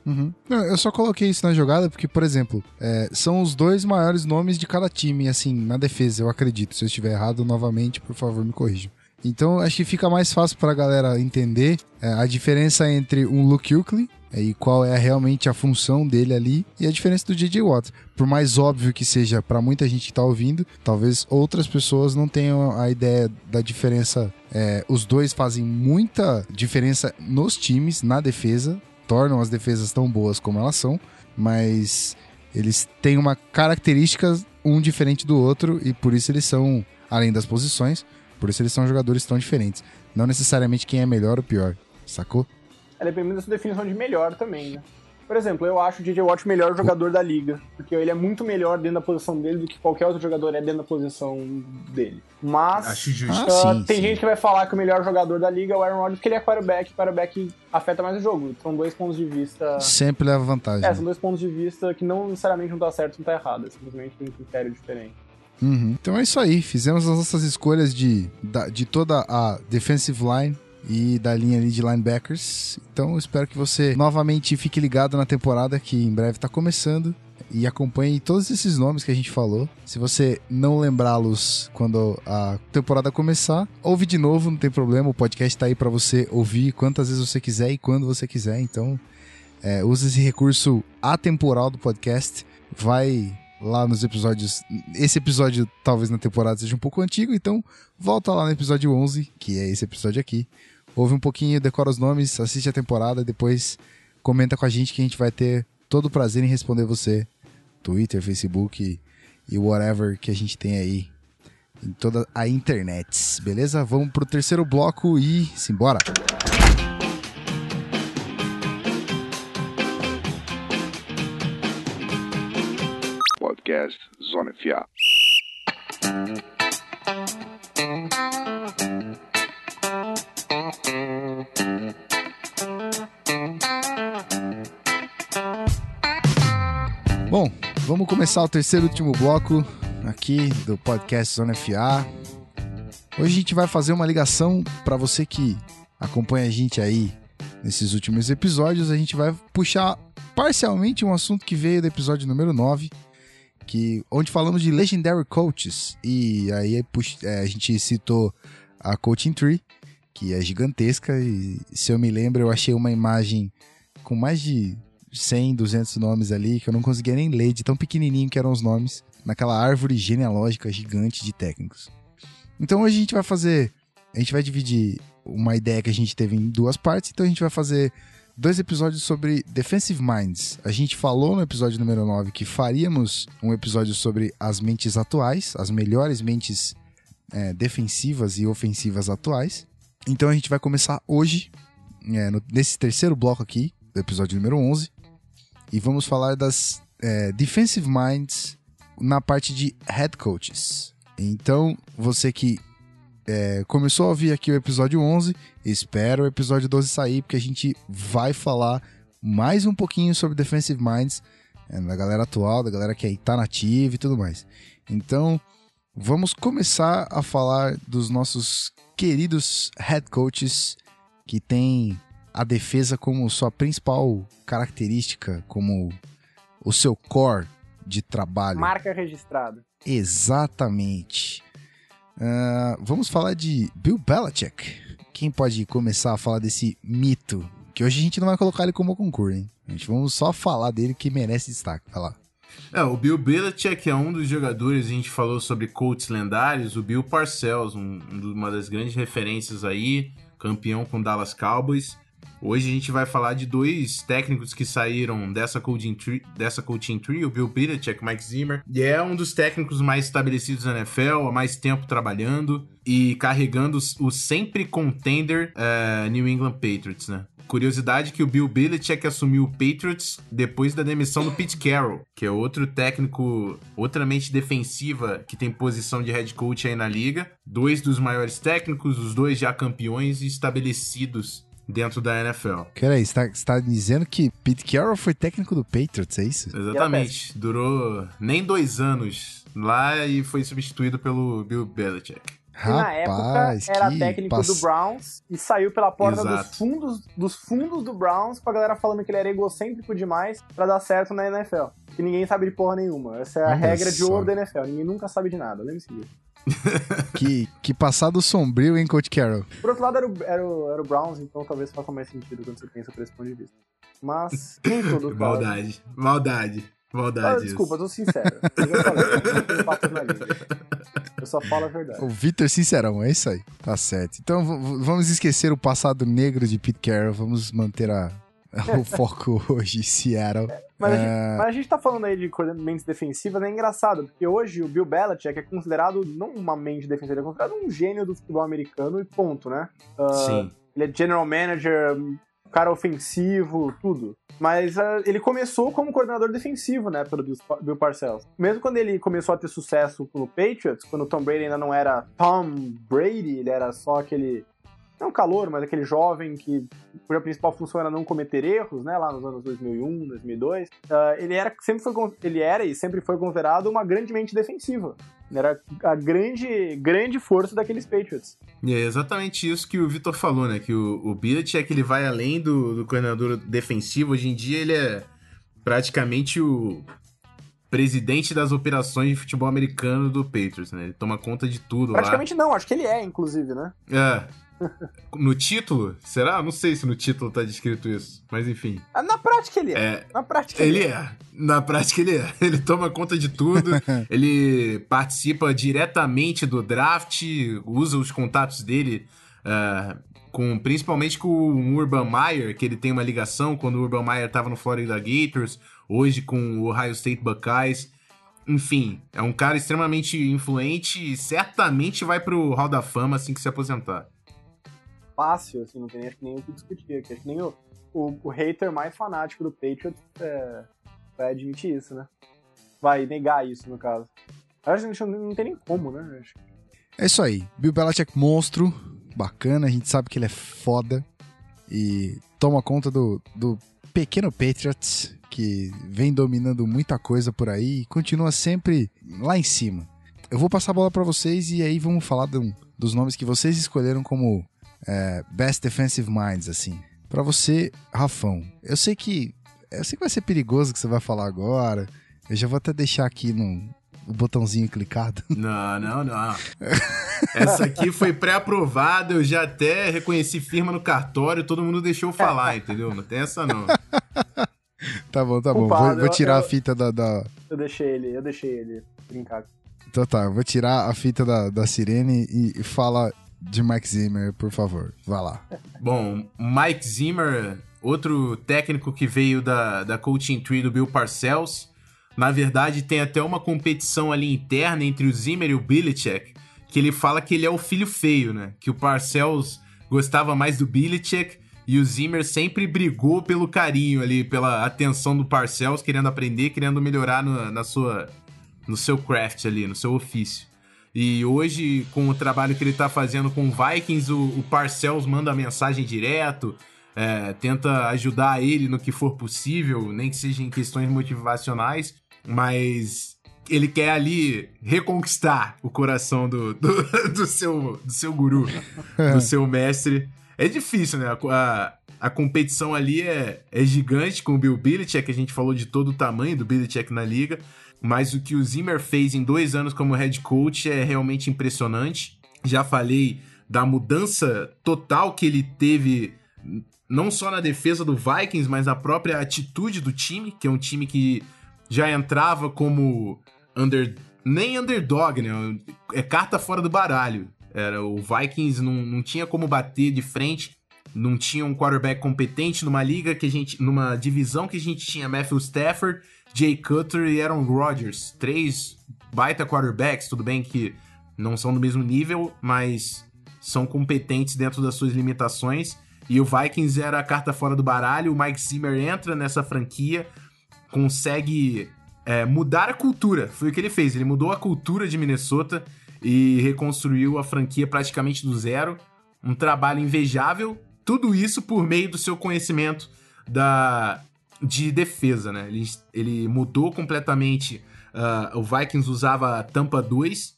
Uhum. Não, eu só coloquei isso na jogada porque, por exemplo, é, são os dois maiores nomes de cada time, assim, na defesa, eu acredito. Se eu estiver errado, novamente, por favor, me corrijam. Então, acho que fica mais fácil pra galera entender é, a diferença entre um Luke Kuechly é, e qual é realmente a função dele ali e a diferença do J.J. Watt. Por mais óbvio que seja pra muita gente que tá ouvindo, talvez outras pessoas não tenham a ideia da diferença. É, os dois fazem muita diferença nos times, na defesa, tornam as defesas tão boas como elas são, mas eles têm uma característica um diferente do outro e por isso eles são, além das posições, por isso eles são jogadores tão diferentes. Não necessariamente quem é melhor ou pior, sacou? É dependendo da sua definição de melhor também, né? Por exemplo, eu acho o DJ Watt o melhor jogador da liga, porque ele é muito melhor dentro da posição dele do que qualquer outro jogador é dentro da posição dele. Mas Acho justo. Ah, ah, sim, tem sim. gente que vai falar que o melhor jogador da liga é o Aaron Rodgers porque ele é quarterback, quarterback afeta mais o jogo. São dois pontos de vista. Sempre leva vantagem. É, são dois pontos de vista que não necessariamente um tá certo e um tá errado, é simplesmente um critério diferente. Uhum. Então é isso aí. Fizemos as nossas escolhas de, de toda a defensive line e da linha ali de linebackers. Então espero que você novamente fique ligado na temporada que em breve está começando e acompanhe todos esses nomes que a gente falou. Se você não lembrá-los quando a temporada começar, ouve de novo, não tem problema. O podcast está aí para você ouvir quantas vezes você quiser e quando você quiser. Então é, use esse recurso atemporal do podcast. Vai lá nos episódios. Esse episódio, talvez na temporada, seja um pouco antigo, então volta lá no episódio 11, que é esse episódio aqui. Ouve um pouquinho, decora os nomes, assiste a temporada, depois comenta com a gente que a gente vai ter todo o prazer em responder você. Twitter, Facebook e whatever que a gente tem aí em toda a internet, beleza? Vamos pro terceiro bloco e simbora! Podcast Zona FA. Bom, vamos começar o terceiro e último bloco aqui do podcast Zona FA. Hoje a gente vai fazer uma ligação para você que acompanha a gente aí nesses últimos episódios. A gente vai puxar parcialmente um assunto que veio do episódio número 9, que, onde falamos de Legendary Coaches. E aí pux- é, a gente citou a Coaching Tree, que é gigantesca. E se eu me lembro, eu achei uma imagem com mais de 100, 200 nomes ali, que eu não conseguia nem ler, de tão pequenininho que eram os nomes, naquela árvore genealógica gigante de técnicos. Então hoje a gente vai fazer, a gente vai dividir uma ideia que a gente teve em duas partes, então a gente vai fazer dois episódios sobre Defensive Minds. A gente falou no episódio número 9 que faríamos um episódio sobre as mentes atuais, as melhores mentes é, defensivas e ofensivas atuais. Então a gente vai começar hoje, é, no- nesse terceiro bloco aqui, do episódio número 11. E vamos falar das é, defensive minds na parte de head coaches. Então, você que é, começou a ouvir aqui o episódio 11, espera o episódio 12 sair, porque a gente vai falar mais um pouquinho sobre defensive minds é, da galera atual, da galera que tá nativa e tudo mais. Então, vamos começar a falar dos nossos queridos head coaches que têm a defesa como sua principal característica, como o seu core de trabalho. Marca registrada. Exatamente. Uh, vamos falar de Bill Belichick. Quem pode começar a falar desse mito? Que hoje a gente não vai colocar ele como concurso, hein? A gente vamos só falar dele que merece destaque. Vai lá. É, o Bill Belichick é um dos jogadores, a gente falou sobre coaches lendários, o Bill Parcells, um, uma das grandes referências aí, campeão com Dallas Cowboys. Hoje a gente vai falar de dois técnicos que saíram dessa coaching tree, dessa coaching tree o Bill Belichick, Mike Zimmer, e é um dos técnicos mais estabelecidos na NFL, há mais tempo trabalhando e carregando o sempre contender uh, New England Patriots, né? Curiosidade que o Bill Belichick assumiu o Patriots depois da demissão do Pete Carroll, que é outro técnico, outra mente defensiva que tem posição de head coach aí na liga. Dois dos maiores técnicos, os dois já campeões e estabelecidos dentro da NFL. Peraí, você tá, você tá dizendo que Pete Carroll foi técnico do Patriots, é isso? Exatamente. Durou nem dois anos lá e foi substituído pelo Bill Belichick. Que na época era técnico pass... do Browns e saiu pela porta dos fundos, dos fundos do Browns com a galera falando que ele era egocêntrico demais para dar certo na NFL. Que ninguém sabe de porra nenhuma. Essa é a Olha regra só. de ouro da NFL. Ninguém nunca sabe de nada. Lembre-se disso. que, que passado sombrio, hein, Coach Carroll? Por outro lado, era o, era, o, era o Browns, então talvez faça mais sentido quando você pensa por esse ponto de vista. Mas, nem tudo. Maldade, maldade. Maldade. Ah, desculpa, eu tô sincero. Eu já falei, eu, não na língua. eu só falo a verdade. O Vitor Sincerão, é isso aí. Tá certo. Então vamos esquecer o passado negro de Pete Carroll, vamos manter a, o foco hoje, Seattle. É, mas, a gente, é. mas, a gente, tá falando aí de coordenamentos defensivas, é engraçado, porque hoje o Bill Belichick é considerado não uma mente defensiva, é considerado um gênio do futebol americano e ponto, né? Uh, Sim. Ele é general manager, cara ofensivo, tudo. Mas uh, ele começou como coordenador defensivo, né, pelo Bill Parcells. Mesmo quando ele começou a ter sucesso no Patriots, quando o Tom Brady ainda não era Tom Brady, ele era só aquele não calor, mas aquele jovem que cuja principal função era não cometer erros, né, lá nos anos 2001, 2002, uh, ele era sempre foi ele era e sempre foi considerado uma grande mente defensiva. Era a grande, grande força daqueles Patriots. E é exatamente isso que o Vitor falou, né? Que o, o é que ele vai além do, do coordenador defensivo. Hoje em dia ele é praticamente o presidente das operações de futebol americano do Patriots, né? Ele toma conta de tudo Praticamente lá. não, acho que ele é, inclusive, né? É, no título? Será? Não sei se no título tá descrito isso. Mas enfim. Ah, na prática ele é. é Na prática ele, ele é. é. Na prática ele é. Ele toma conta de tudo. ele participa diretamente do draft, usa os contatos dele. Uh, com, principalmente com o Urban Meyer, que ele tem uma ligação quando o Urban Meyer estava no Florida Gators, hoje com o Ohio State Buckeyes. Enfim, é um cara extremamente influente e certamente vai pro Hall da Fama assim que se aposentar fácil, assim, não tem que nem o que discutir. Acho que nem o, o, o hater mais fanático do Patriots é, vai admitir isso, né? Vai negar isso, no caso. Acho que não tem nem como, né? Acho. É isso aí. Bill Belichick monstro, bacana, a gente sabe que ele é foda e toma conta do, do pequeno Patriots, que vem dominando muita coisa por aí e continua sempre lá em cima. Eu vou passar a bola para vocês e aí vamos falar dos nomes que vocês escolheram como é, Best Defensive Minds, assim. Para você, Rafão, eu sei que. Eu sei que vai ser perigoso o que você vai falar agora. Eu já vou até deixar aqui no, o botãozinho clicado. Não, não, não. Essa aqui foi pré-aprovada, eu já até reconheci firma no cartório, todo mundo deixou falar, entendeu? Não tem essa não. Tá bom, tá bom. vou, vou, tirar eu, a fita da, da, Eu deixei ele, eu deixei ele brincar. Então tá, vou tirar a fita da, da sirene e, e fala de Mike Zimmer, por favor. Vá lá. Bom, Mike Zimmer, outro técnico que veio da, da coaching tree do Bill Parcells. Na verdade, tem até uma competição ali interna entre o Zimmer e o Belichick, que ele fala que ele é o filho feio, né? Que o Parcells gostava mais do Belichick E o Zimmer sempre brigou pelo carinho ali, pela atenção do Parcells, querendo aprender, querendo melhorar no, na sua, no seu craft ali, no seu ofício. E hoje, com o trabalho que ele tá fazendo com o Vikings, o, o Parcells manda mensagem direto, é, tenta ajudar ele no que for possível, nem que seja em questões motivacionais, mas ele quer ali reconquistar o coração do, do, do seu, do seu guru, do seu mestre. É difícil, né? A, a competição ali é, é gigante com o Bill Belichick, a gente falou de todo o tamanho do Belichick na liga, mas o que o Zimmer fez em dois anos como head coach é realmente impressionante. Já falei da mudança total que ele teve, não só na defesa do Vikings, mas na própria atitude do time, que é um time que já entrava como under, nem underdog, né? É carta fora do baralho. Era o Vikings não, não tinha como bater de frente, não tinha um quarterback competente numa liga que a gente, numa divisão que a gente tinha Matthew Stafford Jay Cutler e Aaron Rodgers. Três baita quarterbacks, tudo bem que não são do mesmo nível, mas são competentes dentro das suas limitações. E o Vikings era a carta fora do baralho. O Mike Zimmer entra nessa franquia, consegue é, mudar a cultura. Foi o que ele fez. Ele mudou a cultura de Minnesota e reconstruiu a franquia praticamente do zero. Um trabalho invejável. Tudo isso por meio do seu conhecimento da de defesa, né? Ele, ele mudou completamente. Uh, o Vikings usava Tampa 2,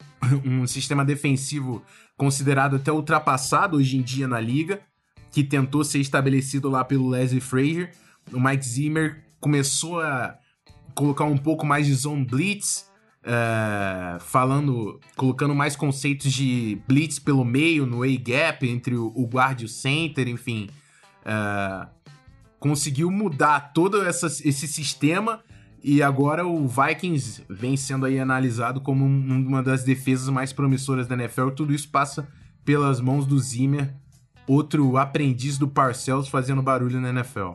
um sistema defensivo considerado até ultrapassado hoje em dia na liga, que tentou ser estabelecido lá pelo Leslie Frazier. O Mike Zimmer começou a colocar um pouco mais de zone blitz, uh, falando, colocando mais conceitos de blitz pelo meio, no A-gap, entre o, o guard e o center, enfim. Uh, conseguiu mudar todo essa, esse sistema e agora o Vikings vem sendo aí analisado como uma das defesas mais promissoras da NFL. Tudo isso passa pelas mãos do Zimmer, outro aprendiz do Parcells fazendo barulho na NFL.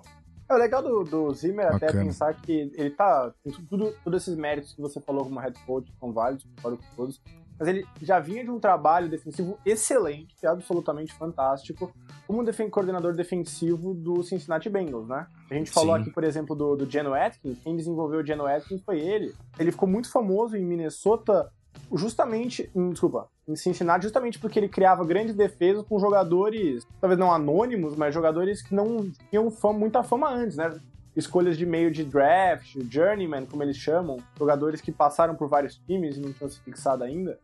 É o legal do, do Zimmer Bacana. até pensar que ele tá. Tudo, todos esses méritos que você falou como head coach são válidos, concordo com todos mas ele já vinha de um trabalho defensivo excelente, é absolutamente fantástico, como um coordenador defensivo do Cincinnati Bengals, né? A gente falou Sim. aqui, por exemplo, do, do Geno Atkins, quem desenvolveu o Geno Atkins foi ele. Ele ficou muito famoso em Minnesota justamente, em, desculpa, em Cincinnati, justamente porque ele criava grandes defesas com jogadores, talvez não anônimos, mas jogadores que não tinham fama, muita fama antes, né? Escolhas de meio de draft, journeyman, como eles chamam, jogadores que passaram por vários times e não tinham se fixado ainda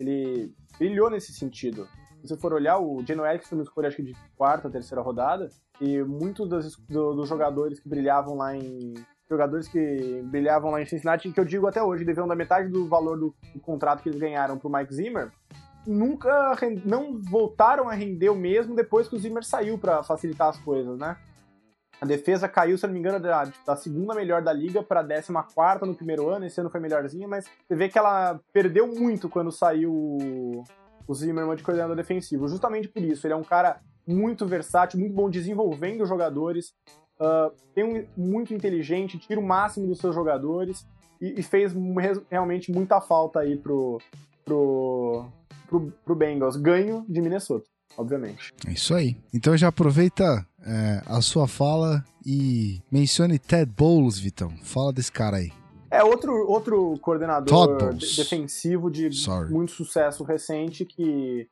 ele brilhou nesse sentido. Se você for olhar, o Geno Erickson foi uma acho que de quarta, terceira rodada, e muitos dos, do, dos jogadores que brilhavam lá em jogadores que brilhavam lá em Cincinnati, que eu digo até hoje, deviam da metade do valor do, do contrato que eles ganharam pro Mike Zimmer, nunca não voltaram a render o mesmo depois que o Zimmer saiu para facilitar as coisas, né? A defesa caiu, se não me engano, da, da segunda melhor da liga para a décima quarta no primeiro ano. Esse ano foi melhorzinha, mas você vê que ela perdeu muito quando saiu o, o Zimmerman de coordenador defensivo. Justamente por isso. Ele é um cara muito versátil, muito bom desenvolvendo jogadores, uh, tem um, muito inteligente, tira o máximo dos seus jogadores e, e, fez realmente muita falta aí pro, pro, pro, pro Bengals. Ganho de Minnesota obviamente. É isso aí. Então já aproveita é, a sua fala e mencione Ted Bowles, Vitão. Fala desse cara aí. É outro, outro coordenador defensivo de Sorry. muito sucesso recente que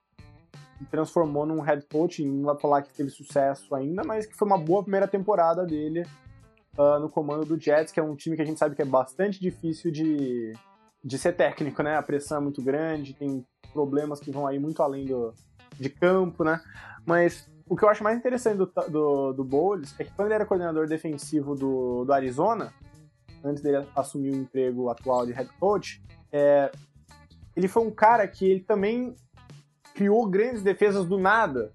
transformou num head coach, não vai falar que teve sucesso ainda, mas que foi uma boa primeira temporada dele uh, no comando do Jets, que é um time que a gente sabe que é bastante difícil de, de ser técnico, né? A pressão é muito grande, tem problemas que vão aí muito além do, de campo, né? Mas o que eu acho mais interessante do, do, do Bowles é que quando ele era coordenador defensivo do, do Arizona, antes dele assumir o emprego atual de head coach, é, ele foi um cara que ele também criou grandes defesas do nada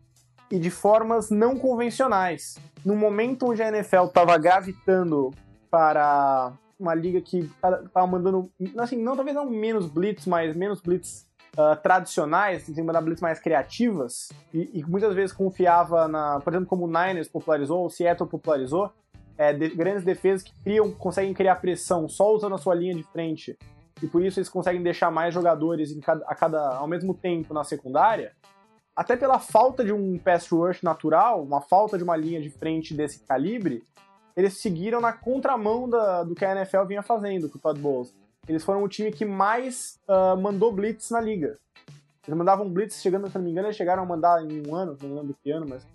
e de formas não convencionais. No momento onde a NFL estava gravitando para uma liga que estava mandando, assim, não talvez não menos blitz, mas menos blitz uh, tradicionais, em cima blitz mais criativas, e, e, muitas vezes confiava na, por exemplo, como o Niners popularizou, ou o Seattle popularizou, é, de, grandes defesas que criam, conseguem criar pressão só usando a sua linha de frente, e por isso eles conseguem deixar mais jogadores cada, a cada, ao mesmo tempo na secundária. até pela falta de um pass rush natural, uma falta de uma linha de frente desse calibre, eles seguiram na contramão da, do que a NFL vinha fazendo com o Todd Bowles. Eles foram o time que mais uh, mandou blitz na liga. Eles mandavam blitz chegando, se não me engano, eles chegaram a mandar em um ano, não lembro que ano, mas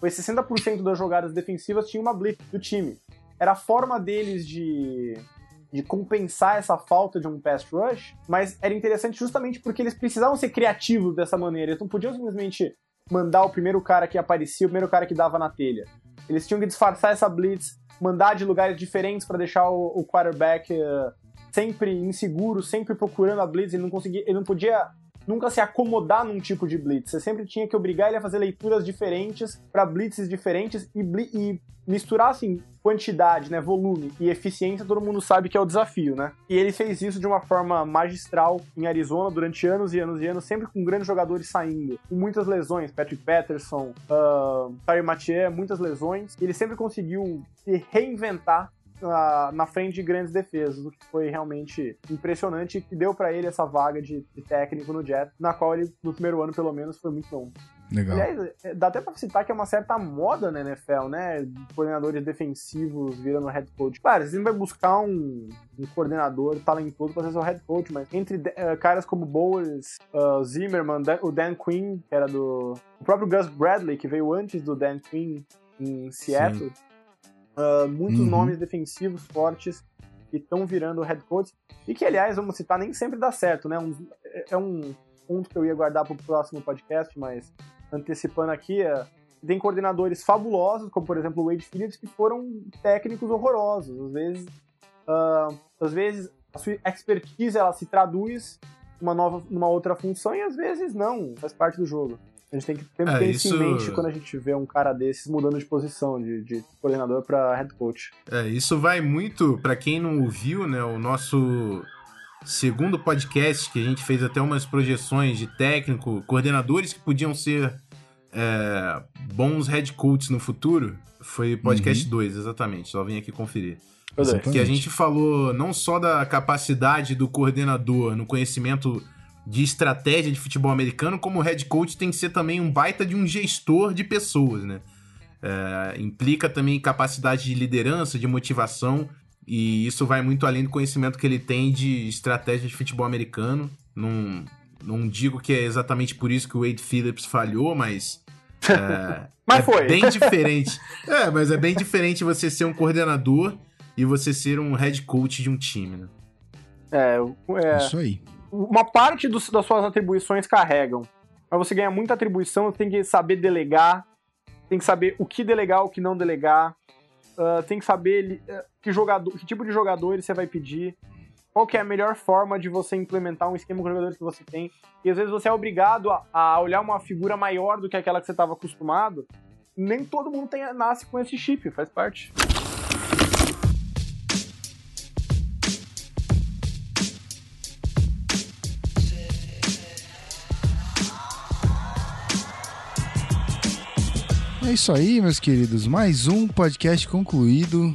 foi 60% das jogadas defensivas tinha uma blitz do time. Era a forma deles de, de compensar essa falta de um pass rush, mas era interessante justamente porque eles precisavam ser criativos dessa maneira. Eles não podiam simplesmente mandar o primeiro cara que aparecia, o primeiro cara que dava na telha. Eles tinham que disfarçar essa blitz, mandar de lugares diferentes para deixar o, o quarterback uh, sempre inseguro, sempre procurando a blitz. Ele não conseguia, ele não podia nunca se acomodar num tipo de blitz. Você sempre tinha que obrigar ele a fazer leituras diferentes para blitzes diferentes e, e, misturar assim quantidade, né, volume e eficiência. Todo mundo sabe que é o desafio, né? E ele fez isso de uma forma magistral em Arizona durante anos e anos e anos, sempre com grandes jogadores saindo, com muitas lesões, Patrick Patterson, uh, Tyre Mathieu, muitas lesões. Ele sempre conseguiu se reinventar na, na frente de grandes defesas, o que foi realmente impressionante e que deu para ele essa vaga de, de, técnico no Jets, na qual ele, no primeiro ano, pelo menos, foi muito bom. Legal. Aliás, é, dá até pra citar que é uma certa moda na NFL, né? Coordenadores defensivos virando head coach. Claro, você não vai buscar um, um coordenador talentoso pra ser seu head coach, mas entre uh, caras como Bowles, uh, Zimmerman, o Dan Quinn, que era do. O próprio Gus Bradley, que veio antes do Dan Quinn em Seattle. Sim Uh, muitos uhum. nomes defensivos fortes que estão virando head coach e que, aliás, vamos citar, nem sempre dá certo, né? Um, é um ponto que eu ia guardar para o próximo podcast, mas antecipando aqui, é, tem coordenadores fabulosos, como por exemplo o Wade Phillips, que foram técnicos horrorosos. Às vezes, uh, às vezes a sua expertise ela se traduz numa nova, numa outra função e às vezes não, faz parte do jogo. A gente tem que ter, é, isso... isso em mente quando a gente vê um cara desses mudando de posição, de, de coordenador para head coach. É, isso vai muito, para quem não ouviu, né, o nosso segundo podcast, que a gente fez até umas projeções de técnico, coordenadores que podiam ser é, bons head coaches no futuro, foi podcast 2, uhum. exatamente, só vim aqui conferir. Exatamente. Que a gente falou não só da capacidade do coordenador no conhecimento de estratégia de futebol americano, como head coach tem que ser também um baita de um gestor de pessoas, né? É, implica também capacidade de liderança, de motivação, e isso vai muito além do conhecimento que ele tem de estratégia de futebol americano. Não, não digo que é exatamente por isso que o Wade Phillips falhou, mas. É, mas é foi. bem diferente. É, mas é bem diferente você ser um coordenador e você ser um head coach de um time, né? É, é, isso aí uma parte dos, das suas atribuições carregam. Para você ganhar muita atribuição, tem que saber delegar, tem que saber o que delegar, o que não delegar, uh, tem que saber uh, que, jogador, que tipo de jogadores você vai pedir, qual que é a melhor forma de você implementar um esquema com jogadores que você tem. E às vezes você é obrigado a, a olhar uma figura maior do que aquela que você estava acostumado. Nem todo mundo tem, nasce com esse chip, faz parte. É isso aí, meus queridos. Mais um podcast concluído.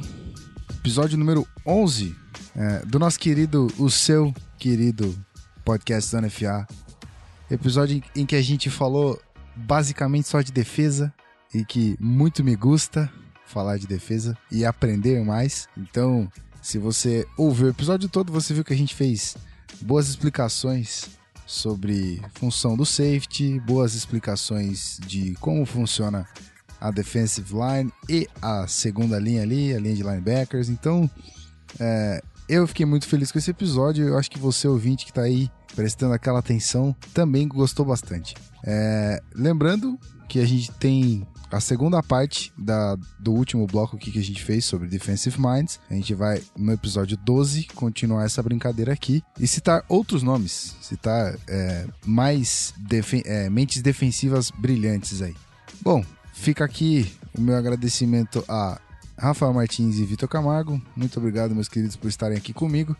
Episódio número 11 é, do nosso querido, o seu querido podcast da NFA. Episódio em que a gente falou basicamente só de defesa e que muito me gusta falar de defesa e aprender mais. Então, se você ouviu o episódio todo, você viu que a gente fez boas explicações sobre função do safety, boas explicações de como funciona a defensive line e a segunda linha ali, a linha de linebackers. Então, é, eu fiquei muito feliz com esse episódio. Eu acho que você, ouvinte que está aí prestando aquela atenção, também gostou bastante. É, lembrando que a gente tem a segunda parte da, do último bloco que a gente fez sobre Defensive Minds. A gente vai, no episódio 12, continuar essa brincadeira aqui e citar outros nomes, citar é, mais defen é, mentes defensivas brilhantes aí. Bom, Fica aqui o meu agradecimento a Rafael Martins e Vitor Camargo. Muito obrigado, meus queridos, por estarem aqui comigo.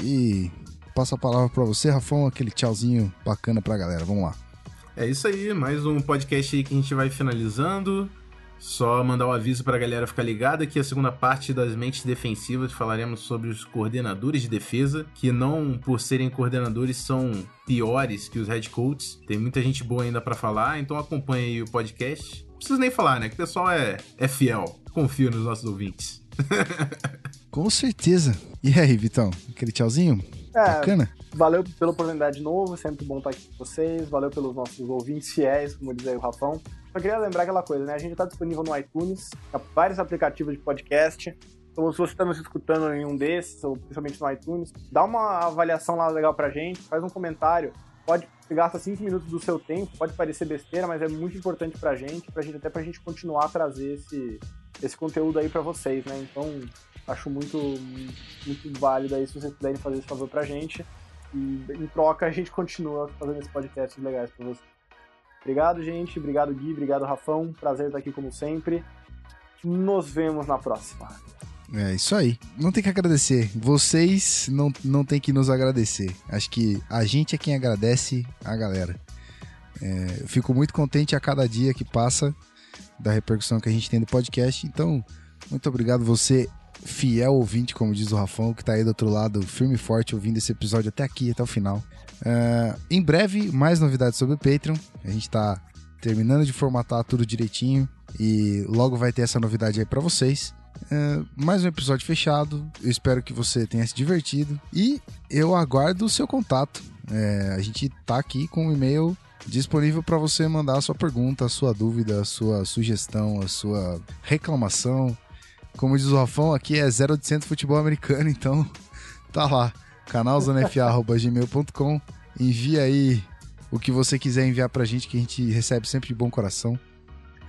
E passo a palavra para você, Rafão, aquele tchauzinho bacana pra galera. Vamos lá. É isso aí, mais um podcast aí que a gente vai finalizando. Só mandar o um aviso pra galera ficar ligada que a segunda parte das mentes defensivas falaremos sobre os coordenadores de defesa, que não por serem coordenadores são piores que os head coaches. Tem muita gente boa ainda para falar, então acompanhe aí o podcast. Não preciso nem falar, né? Que o pessoal é, é fiel. Confio nos nossos ouvintes. Com certeza. E aí, Vitão? Aquele tchauzinho? É, Bacana? Valeu pela oportunidade de novo, sempre bom estar aqui com vocês. Valeu pelos nossos ouvintes fiéis, como diz aí o Rafão. Só queria lembrar aquela coisa, né? A gente está disponível no iTunes, vários aplicativos de podcast. Então, se você está nos escutando em um desses, ou principalmente no iTunes, dá uma avaliação lá legal pra gente, faz um comentário. Pode gastar 5 minutos do seu tempo, pode parecer besteira, mas é muito importante pra gente, pra gente até pra gente continuar a trazer esse, esse conteúdo aí pra vocês, né? Então, acho muito, muito válido aí se vocês puderem fazer esse favor pra gente. E em troca a gente continua fazendo esses podcasts legais pra vocês. Obrigado, gente. Obrigado, Gui. Obrigado, Rafão. Prazer estar aqui como sempre. Nos vemos na próxima. É isso aí. Não tem que agradecer. Vocês não, não tem que nos agradecer. Acho que a gente é quem agradece a galera. É, eu fico muito contente a cada dia que passa da repercussão que a gente tem do podcast. Então, muito obrigado você, fiel ouvinte, como diz o Rafão, que está aí do outro lado, firme e forte, ouvindo esse episódio até aqui, até o final. Uh, em breve, mais novidades sobre o Patreon. A gente está terminando de formatar tudo direitinho e logo vai ter essa novidade aí para vocês. Uh, mais um episódio fechado. Eu espero que você tenha se divertido e eu aguardo o seu contato. É, a gente tá aqui com um e-mail disponível para você mandar a sua pergunta, a sua dúvida, a sua sugestão, a sua reclamação. Como diz o Rafão, aqui é 0800 futebol americano, então tá lá canalzonefa.gmail.com. Envia aí o que você quiser enviar pra gente, que a gente recebe sempre de bom coração.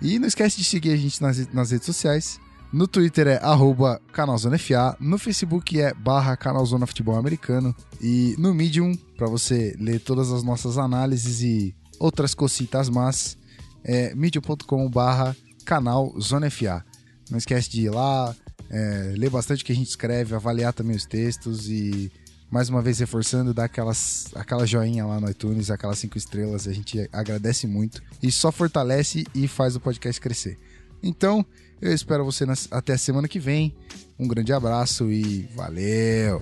E não esquece de seguir a gente nas, nas redes sociais. No Twitter é arroba canalzonefa, no Facebook é barra canalzona futebol americano e no Medium, para você ler todas as nossas análises e outras cocitas más, é medium.com barra canal Zona FA. Não esquece de ir lá, é, ler bastante o que a gente escreve, avaliar também os textos e mais uma vez reforçando, dá aquelas, aquela joinha lá no iTunes, aquelas cinco estrelas, a gente agradece muito e só fortalece e faz o podcast crescer. Então, eu espero você até a semana que vem. Um grande abraço e valeu!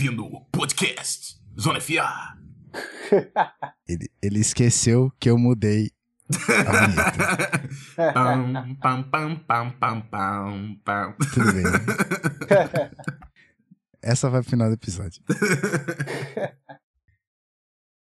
Ouvindo o podcast Zona FA. ele, ele esqueceu que eu mudei a pam, pam, pam, pam, pam, pam, pam. Tudo bem. Essa vai pro final do episódio.